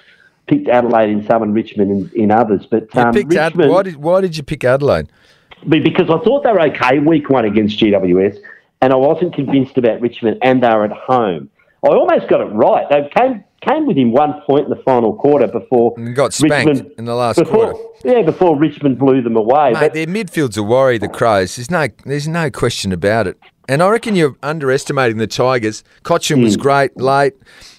picked Adelaide in some and Richmond in, in others. But um, picked Ad- Richmond, why did why did you pick Adelaide? because I thought they were okay week one against GWS, and I wasn't convinced about Richmond, and they were at home. I almost got it right. They came came within one point in the final quarter before And got spanked in the last before, quarter. Yeah, before Richmond blew them away. Mate, But- their midfield's a worry. The Crows. There's no there's no question about it. And I reckon you're underestimating the Tigers. Cochin Hmm. was great late.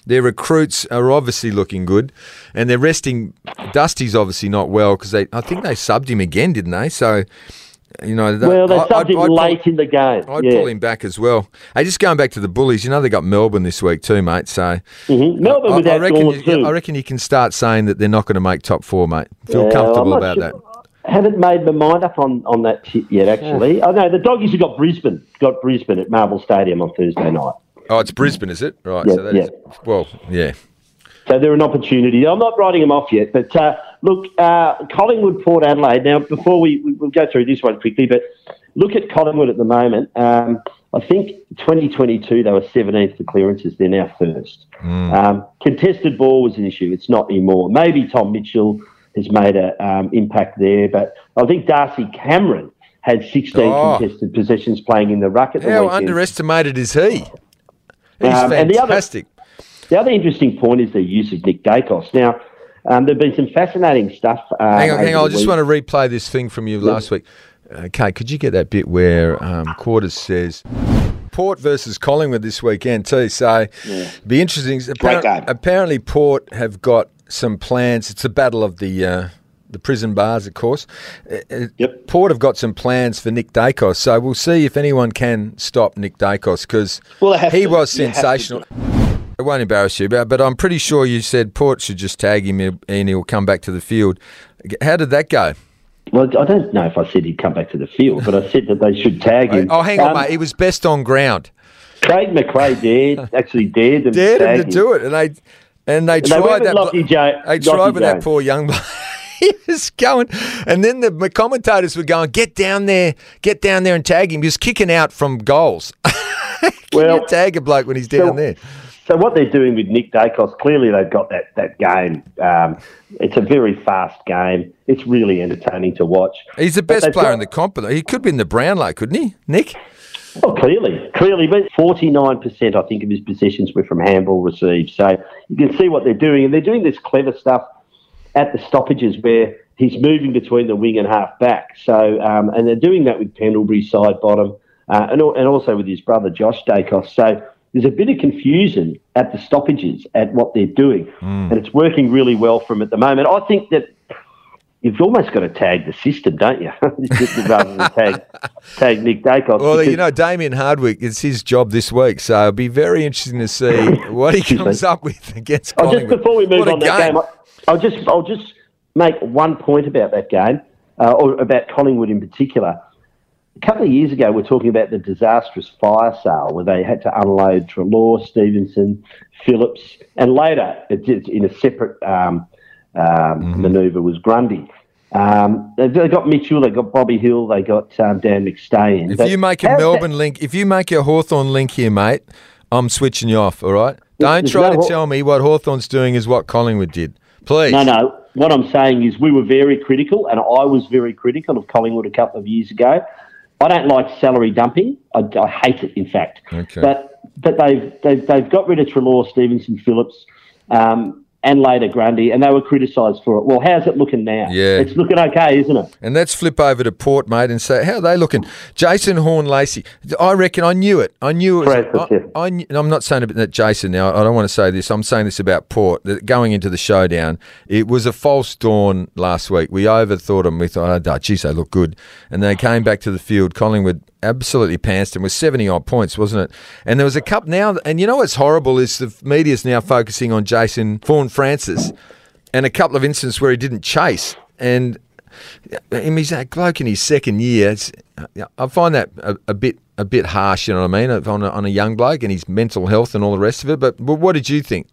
Their recruits are obviously looking good, and they're resting. Dusty's obviously not well because they. I think they subbed him again, didn't they? So, you know. that- well, they I- subbed I'd- him I'd pull- late in the game. I'd yeah. pull him back as well. Hey, just going back to the Bullies, you know they got Melbourne this week too, mate. So Mhm. Melbourne I, without I reckon you, too. I reckon you can start saying that they're not going to make top four, mate. Feel Yeah, comfortable about sure- that. Haven't made my mind up on, on that shit yet, actually. I know the doggies have got Brisbane, got Brisbane at Marvel Stadium on Thursday night. Oh, it's Brisbane, is it? Right. Yeah, so that is, yeah. well, yeah. So they're an opportunity. I'm not writing them off yet, but uh, look, uh, Collingwood, Port Adelaide. Now, before we we- we'll go through this one quickly, but look at Collingwood at the moment. Um, I think 2022 they were 17th for clearances. They're now first. Um, contested ball was an issue. It's not anymore. Maybe Tom Mitchell has made an um, impact there, but I think Darcy Cameron had 16 Oh. contested possessions playing in the ruck at the How weekend. underestimated is he? He's Um, and the other- fantastic. The other interesting point is the use of Nick Daicos. Now, um, there have been some fascinating stuff. Uh, hang on, hang on. I just week. want to replay this thing from you last week. Okay, could you get that bit where um, Quarters says Port versus Collingwood this weekend too? So, be interesting. Great game. Apparently, Port have got some plans. It's the battle of the. Uh, the prison bars, of course. Uh, uh, Yep. Port have got some plans for Nick Daicos, so we'll see if anyone can stop Nick Daicos because Well, he to. was You have to sensational. It won't embarrass you, but, but I'm pretty sure you said Port should just tag him and he'll come back to the field. How did that go? Well, I don't know if I said he'd come back to the field, but I said that they should tag him. Oh, hang on, Um, mate. He was best on ground. Craig McRae dared, actually dared them dared to him to him. do it, and they and they they tried that. Lockie Jo- they Lockie tried with that poor young bloke. he was going, and then the commentators were going, "Get down there, get down there and tag him." He was kicking out from goals. Well, tag a bloke when he's down so- there? So what they're doing with Nick Daicos, clearly they've got that that game. Um, it's a very fast game. It's really entertaining to watch. He's the best player got- in the comp. He could be in the Brownlow, couldn't he, Nick? Oh, clearly, clearly, but forty-nine percent, I think, of his possessions were from handball received. So you can see what they're doing, and they're doing this clever stuff at the stoppages where he's moving between the wing and half back. So, um, and they're doing that with Pendlebury side bottom, uh, and and also with his brother Josh Daicos. So there's a bit of confusion at the stoppages at what they're doing, Hmm. and it's working really well for him at the moment. I think that. You've almost got to tag the system, don't you? Rather than tag, tag Nick Daicos. Well, you know, Damien Hardwick, it's his job this week, so it'll be very interesting to see what he comes up with against Oh, just Collingwood. before we move What on that game, I- I'll just I'll just make one point about that game, uh, or about Collingwood in particular. A couple of years ago, we are talking about the disastrous fire sale where they had to unload Treloar, Stephenson, Phillips, and later, in a separate um, um, manoeuvre, was Grundy. Um, they got Mitchell, they got Bobby Hill, they got um, Dan McStay. If you make a How's that- Melbourne link, if you make a Hawthorn link here, mate, I'm switching you off, all right? Don't try no to tell me what Hawthorn's doing is what Collingwood did. Please. No, no. What I'm saying is we were very critical, and I was very critical of Collingwood a couple of years ago. I don't like salary dumping. I, I hate it, in fact. Okay. But but they've, they've they've got rid of Treloar, Stephenson, Phillips, um, and later Grundy, and they were criticised for it. Well, how's it looking now? Yeah. it's looking okay, isn't it? And let's flip over to Port, mate, and say, how are they looking? Jason Horn Lacey. I reckon I knew it. I knew it. Was. I, I, I'm not saying about that Jason now. I don't want to say this. I'm saying this about Port. That going into the showdown, it was a false dawn last week. We overthought them. We thought, oh, geez, they look good. And they came back to the field. Collingwood absolutely pantsed them with 70 odd points, wasn't it? And there was a cup now. And you know what's horrible is the media's now focusing on Jason Horne-Francis and a couple of instances where he didn't chase. And he's a bloke in his second year. I find that a, a bit a bit harsh. You know what I mean? On a, on a young bloke and his mental health and all the rest of it. But, but what did you think?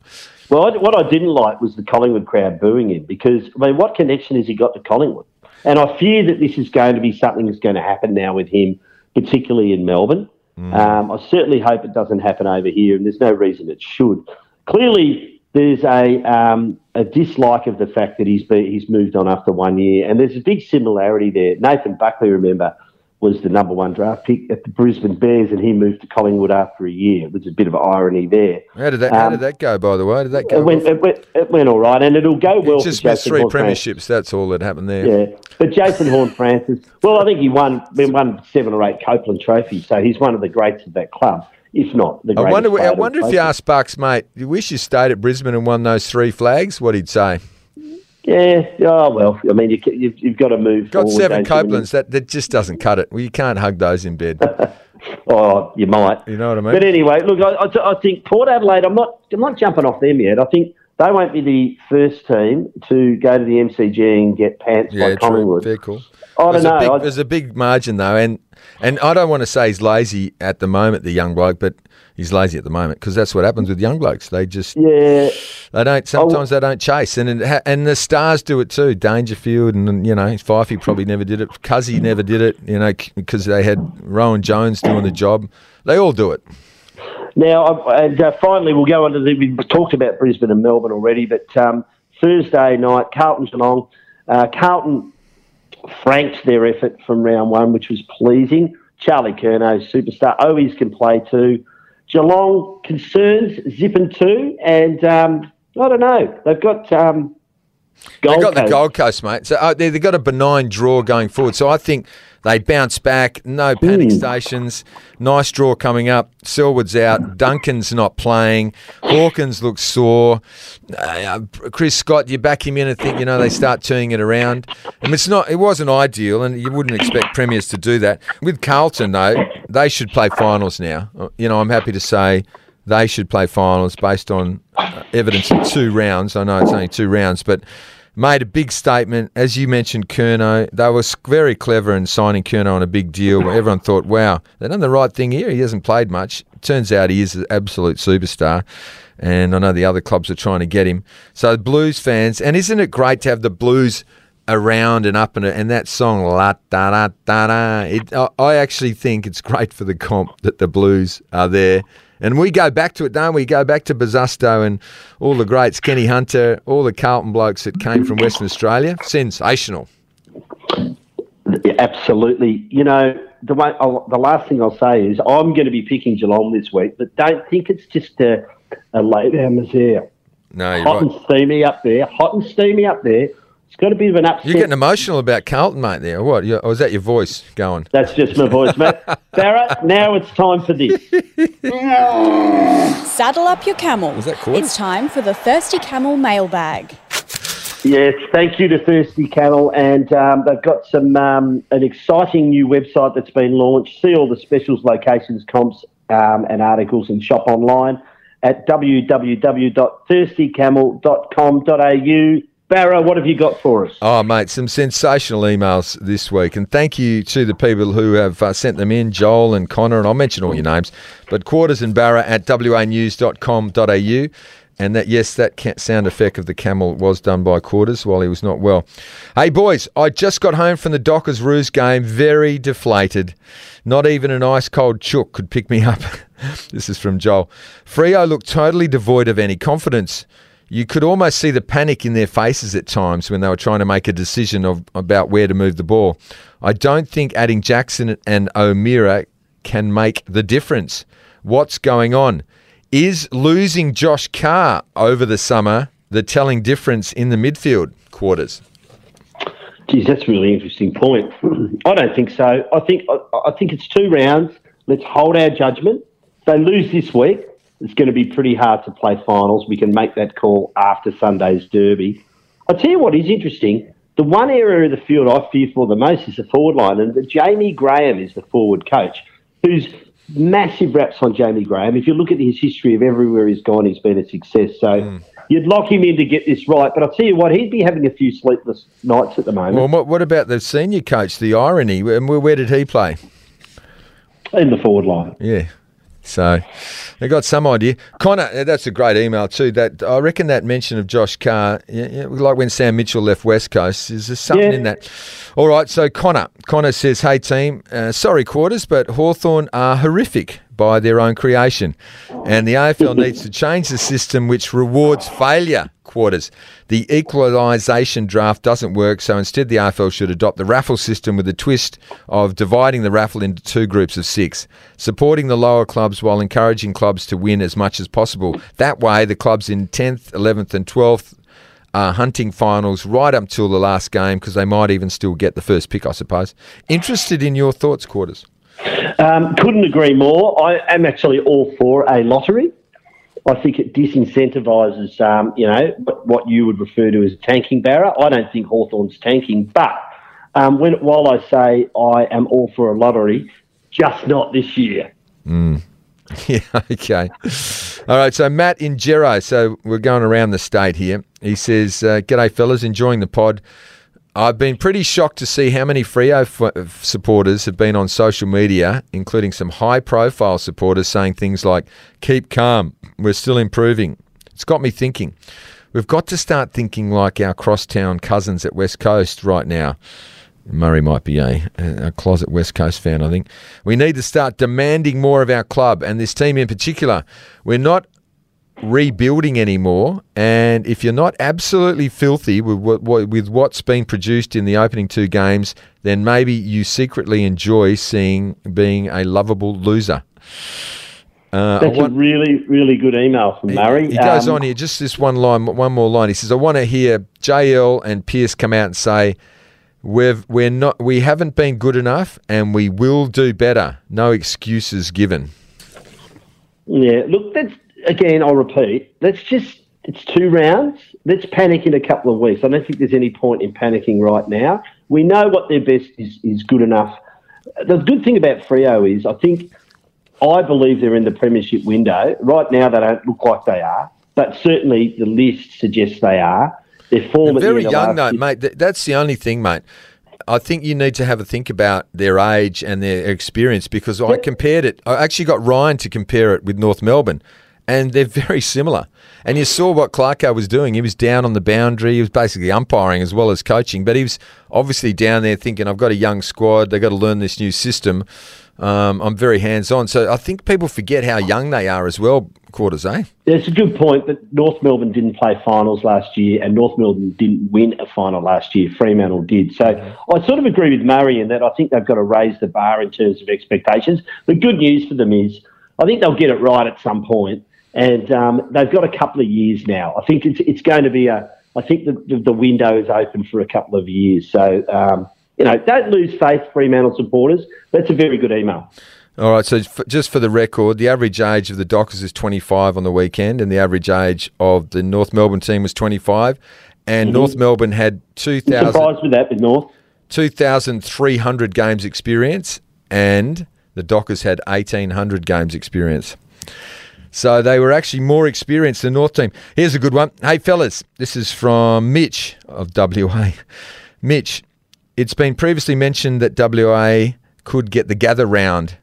Well, what I didn't like was the Collingwood crowd booing him because, I mean, what connection has he got to Collingwood? And I fear that this is going to be something that's going to happen now with him, particularly in Melbourne. Um, I certainly hope it doesn't happen over here, and there's no reason it should. Clearly, there's a um, a dislike of the fact that he's be, he's moved on after one year, and there's a big similarity there. Nathan Buckley, remember, was the number one draft pick at the Brisbane Bears, and he moved to Collingwood after a year. There's a bit of irony there. How did that How Um, did that go? By the way, did that go? It went, it, went, it went all right, and it'll go well. He just missed three Horne-Francis. premierships. That's all that happened there. Yeah, but Jason Horne-Francis, well, I think he won he won seven or eight Copeland trophies, so he's one of the greats of that club, if not the I wonder. I wonder if you asked Bucks, mate. You wish you stayed at Brisbane and won those three flags. What he'd say? Yeah. Oh well. I mean, you, you've, you've got to move. Got forward, seven don't you, when you- Copelands. That that just doesn't cut it. Well, you can't hug those in bed. Oh, you might. You know what I mean? But anyway, look, I, I, I think Port Adelaide. I'm not. I'm not jumping off them yet. I think they won't be the first team to go to the MCG and get pants Yeah, true. Collingwood. Fair call. I don't there's know. A big, I- there's a big margin though, and and I don't want to say he's lazy at the moment, the young bloke, but he's lazy at the moment because that's what happens with young blokes. They just Yeah. they don't. Sometimes they don't chase, and it ha- and the stars do it too. Dangerfield and you know Fifey probably never did it. Cuzzy never did it. You know because they had Rowan Jones doing the job. They all do it. Now, and uh, finally, we'll go on to the. We talked about Brisbane and Melbourne already, but um, Thursday night, Carlton Geelong. Uh, Carlton franked their effort from round one, which was pleasing. Charlie Curnow, superstar. Owies can play too. Geelong concerns, zipping two, and um, I don't know. They've got um, Gold They got the Gold Coast, mate. So uh, they, have got a benign draw going forward. So I think they bounce back. No panic Hmm. stations. Nice draw coming up. Selwood's out. Duncan's not playing. Hawkins looks sore. Uh, Chris Scott, you back him in and think you know they start turning it around. I mean, it's not. It wasn't ideal, and you wouldn't expect premiers to do that. With Carlton though, they should play finals now. Uh, You know, I'm happy to say. They should play finals based on uh, evidence of two rounds. I know it's only two rounds, but made a big statement. As you mentioned, Curnow, they were very clever in signing Curnow on a big deal. Everyone thought, wow, they've done the right thing here. He hasn't played much. turns out he is an absolute superstar. And I know the other clubs are trying to get him. So, Blues fans, and isn't it great to have the Blues around and up and and that song la da da da da. I actually think it's great for the comp that the Blues are there. And we go back to it, don't we? Go back to Bazusto and all the greats, Kenny Hunter, all the Carlton blokes that came from Western Australia. Sensational. Yeah, absolutely. You know, the way I'll, the last thing I'll say is I'm going to be picking Geelong this week, but don't think it's just a, a lay down misère. No, you're Hot right. and steamy up there. Hot and steamy up there. It's got a bit of an upset. You're getting emotional about Carlton, mate. There, what? You- Or is that your voice going? That's just my voice, mate. Barra, now it's time for this. Saddle up your camel. Was that Cordy? It's time for the Thirsty Camel mailbag. Yes, thank you to Thirsty Camel, and um, they've got some um, an exciting new website that's been launched. See all the specials, locations, comps, um, and articles, and shop online at www.thirstycamel.com.au. Barra, what have you got for us? Oh, mate, some sensational emails this week. And thank you to the people who have uh, sent them in, Joel and Connor, and I'll mention all your names. But Quarters and Barra at wanews.com.au. And that, yes, that sound effect of the camel was done by Quarters while he was not well. Hey, boys, I just got home from the Dockers Roos game, very deflated. Not even an ice cold chook could pick me up. this is from Joel. Freo looked totally devoid of any confidence. You could almost see the panic in their faces at times when they were trying to make a decision of about where to move the ball. I don't think adding Jackson and O'Meara can make the difference. What's going on? Is losing Josh Carr over the summer the telling difference in the midfield quarters? Geez, that's a really interesting point. I don't think so. I think I, I think it's two rounds. Let's hold our judgment. They lose this week, it's going to be pretty hard to play finals. We can make that call after Sunday's derby. I'll tell you what is interesting. The one area of the field I fear for the most is the forward line, and Jamie Graham is the forward coach, who's massive raps on Jamie Graham. If you look at his history of everywhere he's gone, he's been a success. So hmm. you'd lock him in to get this right. But I'll tell you what, he'd be having a few sleepless nights at the moment. Well, what, what about the senior coach? The irony. And where did he play? in the forward line. Yeah. So they got some idea. Connor, that's a great email too. That I reckon that mention of Josh Carr, yeah, yeah, like when Sam Mitchell left West Coast, is there something Yeah. in that? All right. So Connor, Connor says, "Hey team, uh, sorry quarters, but Hawthorn are horrific by their own creation, and the AFL needs to change the system which rewards failure." Quarters. The equalisation draft doesn't work, so instead the AFL should adopt the raffle system with the twist of dividing the raffle into two groups of six, supporting the lower clubs while encouraging clubs to win as much as possible. That way, the clubs in 10th, 11th, and 12th are hunting finals right up till the last game because they might even still get the first pick, I suppose. Interested in your thoughts, Quarters? Um, couldn't agree more. I am actually all for a lottery. I think it disincentivises, um, you know, what, you would refer to as a tanking barra. I don't think Hawthorn's tanking, but um, when, while I say I am all for a lottery, just not this year. Yeah, okay. All right, so Matt in Gero. So we're going around the state here. He says, uh, G'day, fellas, enjoying the pod. I've been pretty shocked to see how many Freo f- supporters have been on social media, including some high profile supporters saying things like, keep calm, we're still improving. It's got me thinking. We've got to start thinking like our crosstown cousins at West Coast right now. Murray might be a, a closet West Coast fan, I think. We need to start demanding more of our club and this team in particular. We're not rebuilding anymore, and if you're not absolutely filthy with what, what, with what's been produced in the opening two games, then maybe you secretly enjoy seeing being a lovable loser. Uh, That's want- a really, really good email from he- Murray. He goes Um, on here, just this one line, one more line. He says, "I want to hear JL and Pearce come out and say." We've we're not we haven't been good enough and we will do better. No excuses given. Yeah, look, that's again. I'll repeat. Let's just. It's two rounds. Let's panic in a couple of weeks. I don't think there's any point in panicking right now. We know what their best is is good enough. The good thing about Freo is, I think, I believe they're in the premiership window right now. They don't look like they are, but certainly the list suggests they are. Form They're the very end young though, year- mate. That's the only thing, mate. I think you need to have a think about their age and their experience because I compared it. I actually got Ryan to compare it with North Melbourne, and they're very similar. And you saw what Clarko was doing. He was down on the boundary. He was basically umpiring as well as coaching, but he was obviously down there thinking, "I've got a young squad. They've got to learn this new system." Um, I'm very hands on, so I think people forget how young they are as well. Quarters, eh? It's a good point, that North Melbourne didn't play finals last year, and North Melbourne didn't win a final last year. Fremantle did. So I sort of agree with Murray in that I think they've got to raise the bar in terms of expectations. The good news for them is I think they'll get it right at some point, and um, they've got a couple of years now. I think it's it's going to be a. I think the, the, the window is open for a couple of years. So um, you know, don't lose faith, Fremantle supporters. That's a very good email. All right, so f- just for the record, the average age of the Dockers is 25 on the weekend, and the average age of the North Melbourne team was 25. And North Melbourne had 2,000 Surprised with that with North. 2,300 games experience, and the Dockers had 1,800 games experience. So they were actually more experienced than North team. Here's a good one. Hey, fellas, this is from Mitch of WA. Mitch, it's been previously mentioned that WA could get the gather round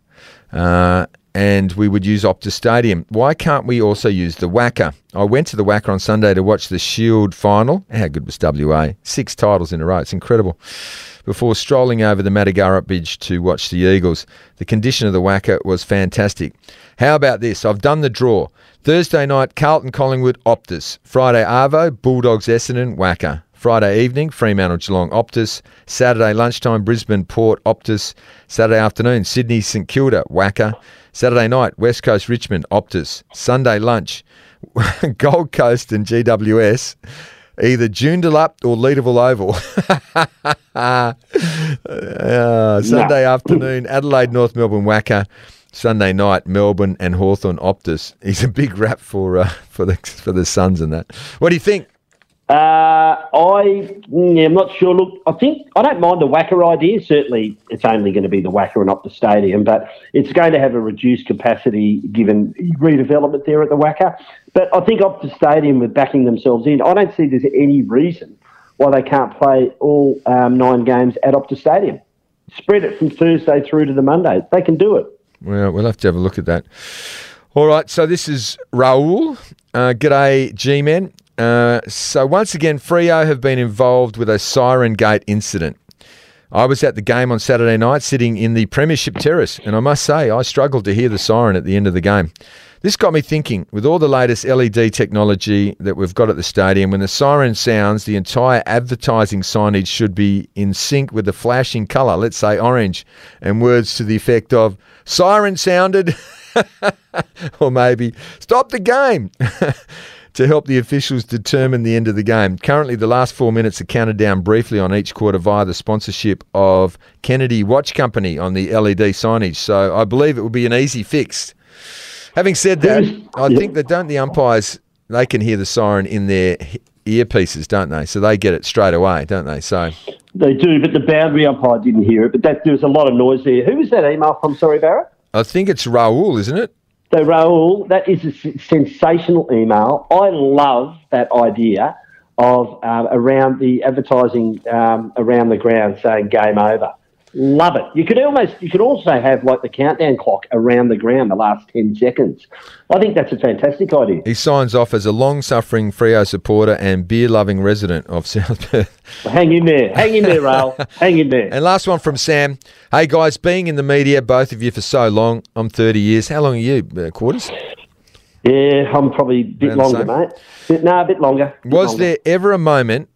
uh, and we would use Optus Stadium. Why can't we also use the WACA? I went to the WACA on Sunday to watch the Shield final. How good was WA? Six titles in a row. It's incredible. Before strolling over the Matagarup Bridge to watch the Eagles, the condition of the WACA was fantastic. How about this? I've done the draw. Thursday night, Carlton Collingwood Optus. Friday, Arvo, Bulldogs Essendon, WACA. Friday evening, Fremantle Geelong Optus. Saturday lunchtime, Brisbane Port Optus. Saturday afternoon, Sydney St Kilda WACA. Saturday night, West Coast Richmond Optus. Sunday lunch, Gold Coast and GWS. Either Joondalup or Leederville Oval. Uh, Sunday afternoon, Adelaide North Melbourne WACA. Sunday night, Melbourne and Hawthorn Optus. He's a big rap for uh, for the for the Suns and that. What do you think? Uh, I, yeah, I'm not sure. Look, I think I don't mind the WACA idea. Certainly, it's only going to be the WACA and the stadium, but it's going to have a reduced capacity given redevelopment there at the WACA. But I think Optus Stadium, with backing themselves in, I don't see there's any reason why they can't play all um, nine games at Optus Stadium. Spread it from Thursday through to the Monday. They can do it. Well, we'll have to have a look at that. All right, so this is Raul. Uh, g'day, G-Men. Uh, so once again, Freo have been involved with a siren gate incident. I was at the game on Saturday night, sitting in the Premiership terrace, and I must say I struggled to hear the siren at the end of the game. This got me thinking. With all the latest LED technology that we've got at the stadium, when the siren sounds, the entire advertising signage should be in sync with the flashing colour. Let's say orange, and words to the effect of "siren sounded," or maybe "stop the game." to help the officials determine the end of the game. Currently, the last four minutes are counted down briefly on each quarter via the sponsorship of Kennedy Watch Company on the LED signage. So I believe it will be an easy fix. Having said that, I think that don't the umpires they can hear the siren in their earpieces, don't they? So they get it straight away, don't they? So They do, but the boundary umpire didn't hear it. But that, there was a lot of noise there. Who was that email from? Sorry, Barrett. I think it's Raul, isn't it? So, Raul, that is a sensational email. I love that idea of um, around the advertising um, around the ground saying "game over." Love it. You could almost, you could also have like the countdown clock around the ground the last ten seconds. I think that's a fantastic idea. He signs off as a long-suffering Freo supporter and beer-loving resident of South Perth. Hang in there, hang in there, Raul. hang in there. And last one from Sam. Hey guys, being in the media, both of you for so long. I'm 30 years. How long are you, uh, Quarters? Yeah, I'm probably a bit Around longer, mate. No, a bit longer. Bit Was longer. there ever a moment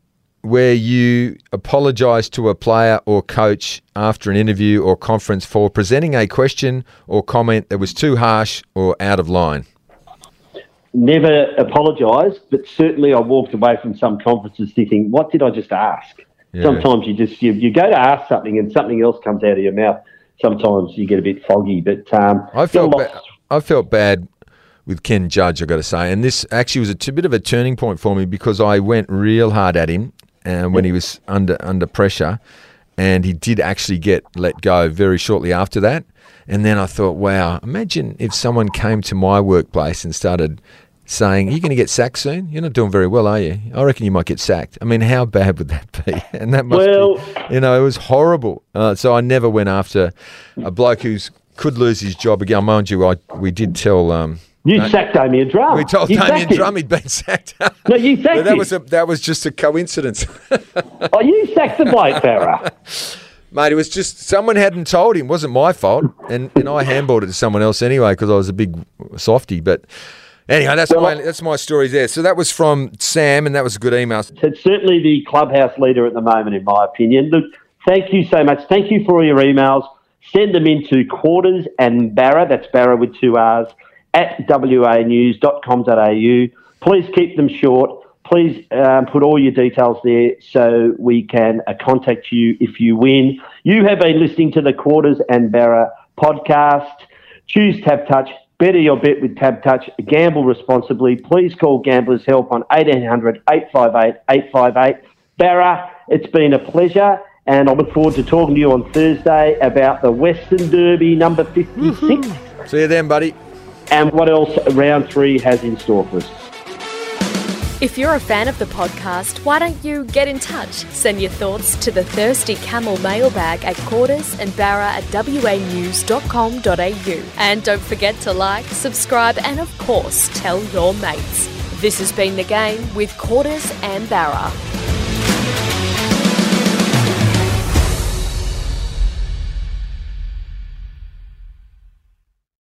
where you apologise to a player or coach after an interview or conference for presenting a question or comment that was too harsh or out of line? never apologise, but certainly I walked away from some conferences thinking, what did I just ask? Yeah. Sometimes you just you, you go to ask something and something else comes out of your mouth. Sometimes you get a bit foggy, but um, I felt ba- I felt bad with Ken Judge, I got to say, and this actually was a bit of a turning point for me because I went real hard at him, and when he was under under pressure, and he did actually get let go very shortly after that. And then I thought, wow, imagine if someone came to my workplace and started saying, You're you going to get sacked soon? You're not doing very well, are you? I reckon you might get sacked. I mean, how bad would that be? And that must Well- be, you know, it was horrible. Uh, so I never went after a bloke who's could lose his job again. Mind you, I, we did tell. Um, You No. sacked Damien Drum. we told you Damien sacked him. Drum he'd been sacked. No, you sacked that him. was a, that was just a coincidence. Oh, you sacked the bloke, Barra. Mate, it was just someone hadn't told him. It wasn't my fault, and, and I handballed it to someone else anyway because I was a big softy. But anyway, that's my that's my story there. So that was from Sam, and that was a good email. It's certainly the clubhouse leader at the moment, in my opinion. Look, thank you so much. Thank you for all your emails. Send them into quarters and Barra, that's Barra with two R's, at wanews.com.au. Please keep them short. Please um, put all your details there so we can uh, contact you if you win. You have been listening to the Quarters and Barra podcast. Choose TABtouch. Better your bet with TABtouch. Gamble responsibly. Please call Gamblers Help on 1800 858 858. Barra, it's been a pleasure, and I look forward to talking to you on Thursday about the Western Derby number 56 See you then, buddy. And what else round three has in store for us. If you're a fan of the podcast, why don't you get in touch? Send your thoughts to the Thirsty Camel mailbag at quarters and barra at wanews.com.au. And don't forget to like, subscribe, and of course, tell your mates. This has been The Game with Quarters and Barra.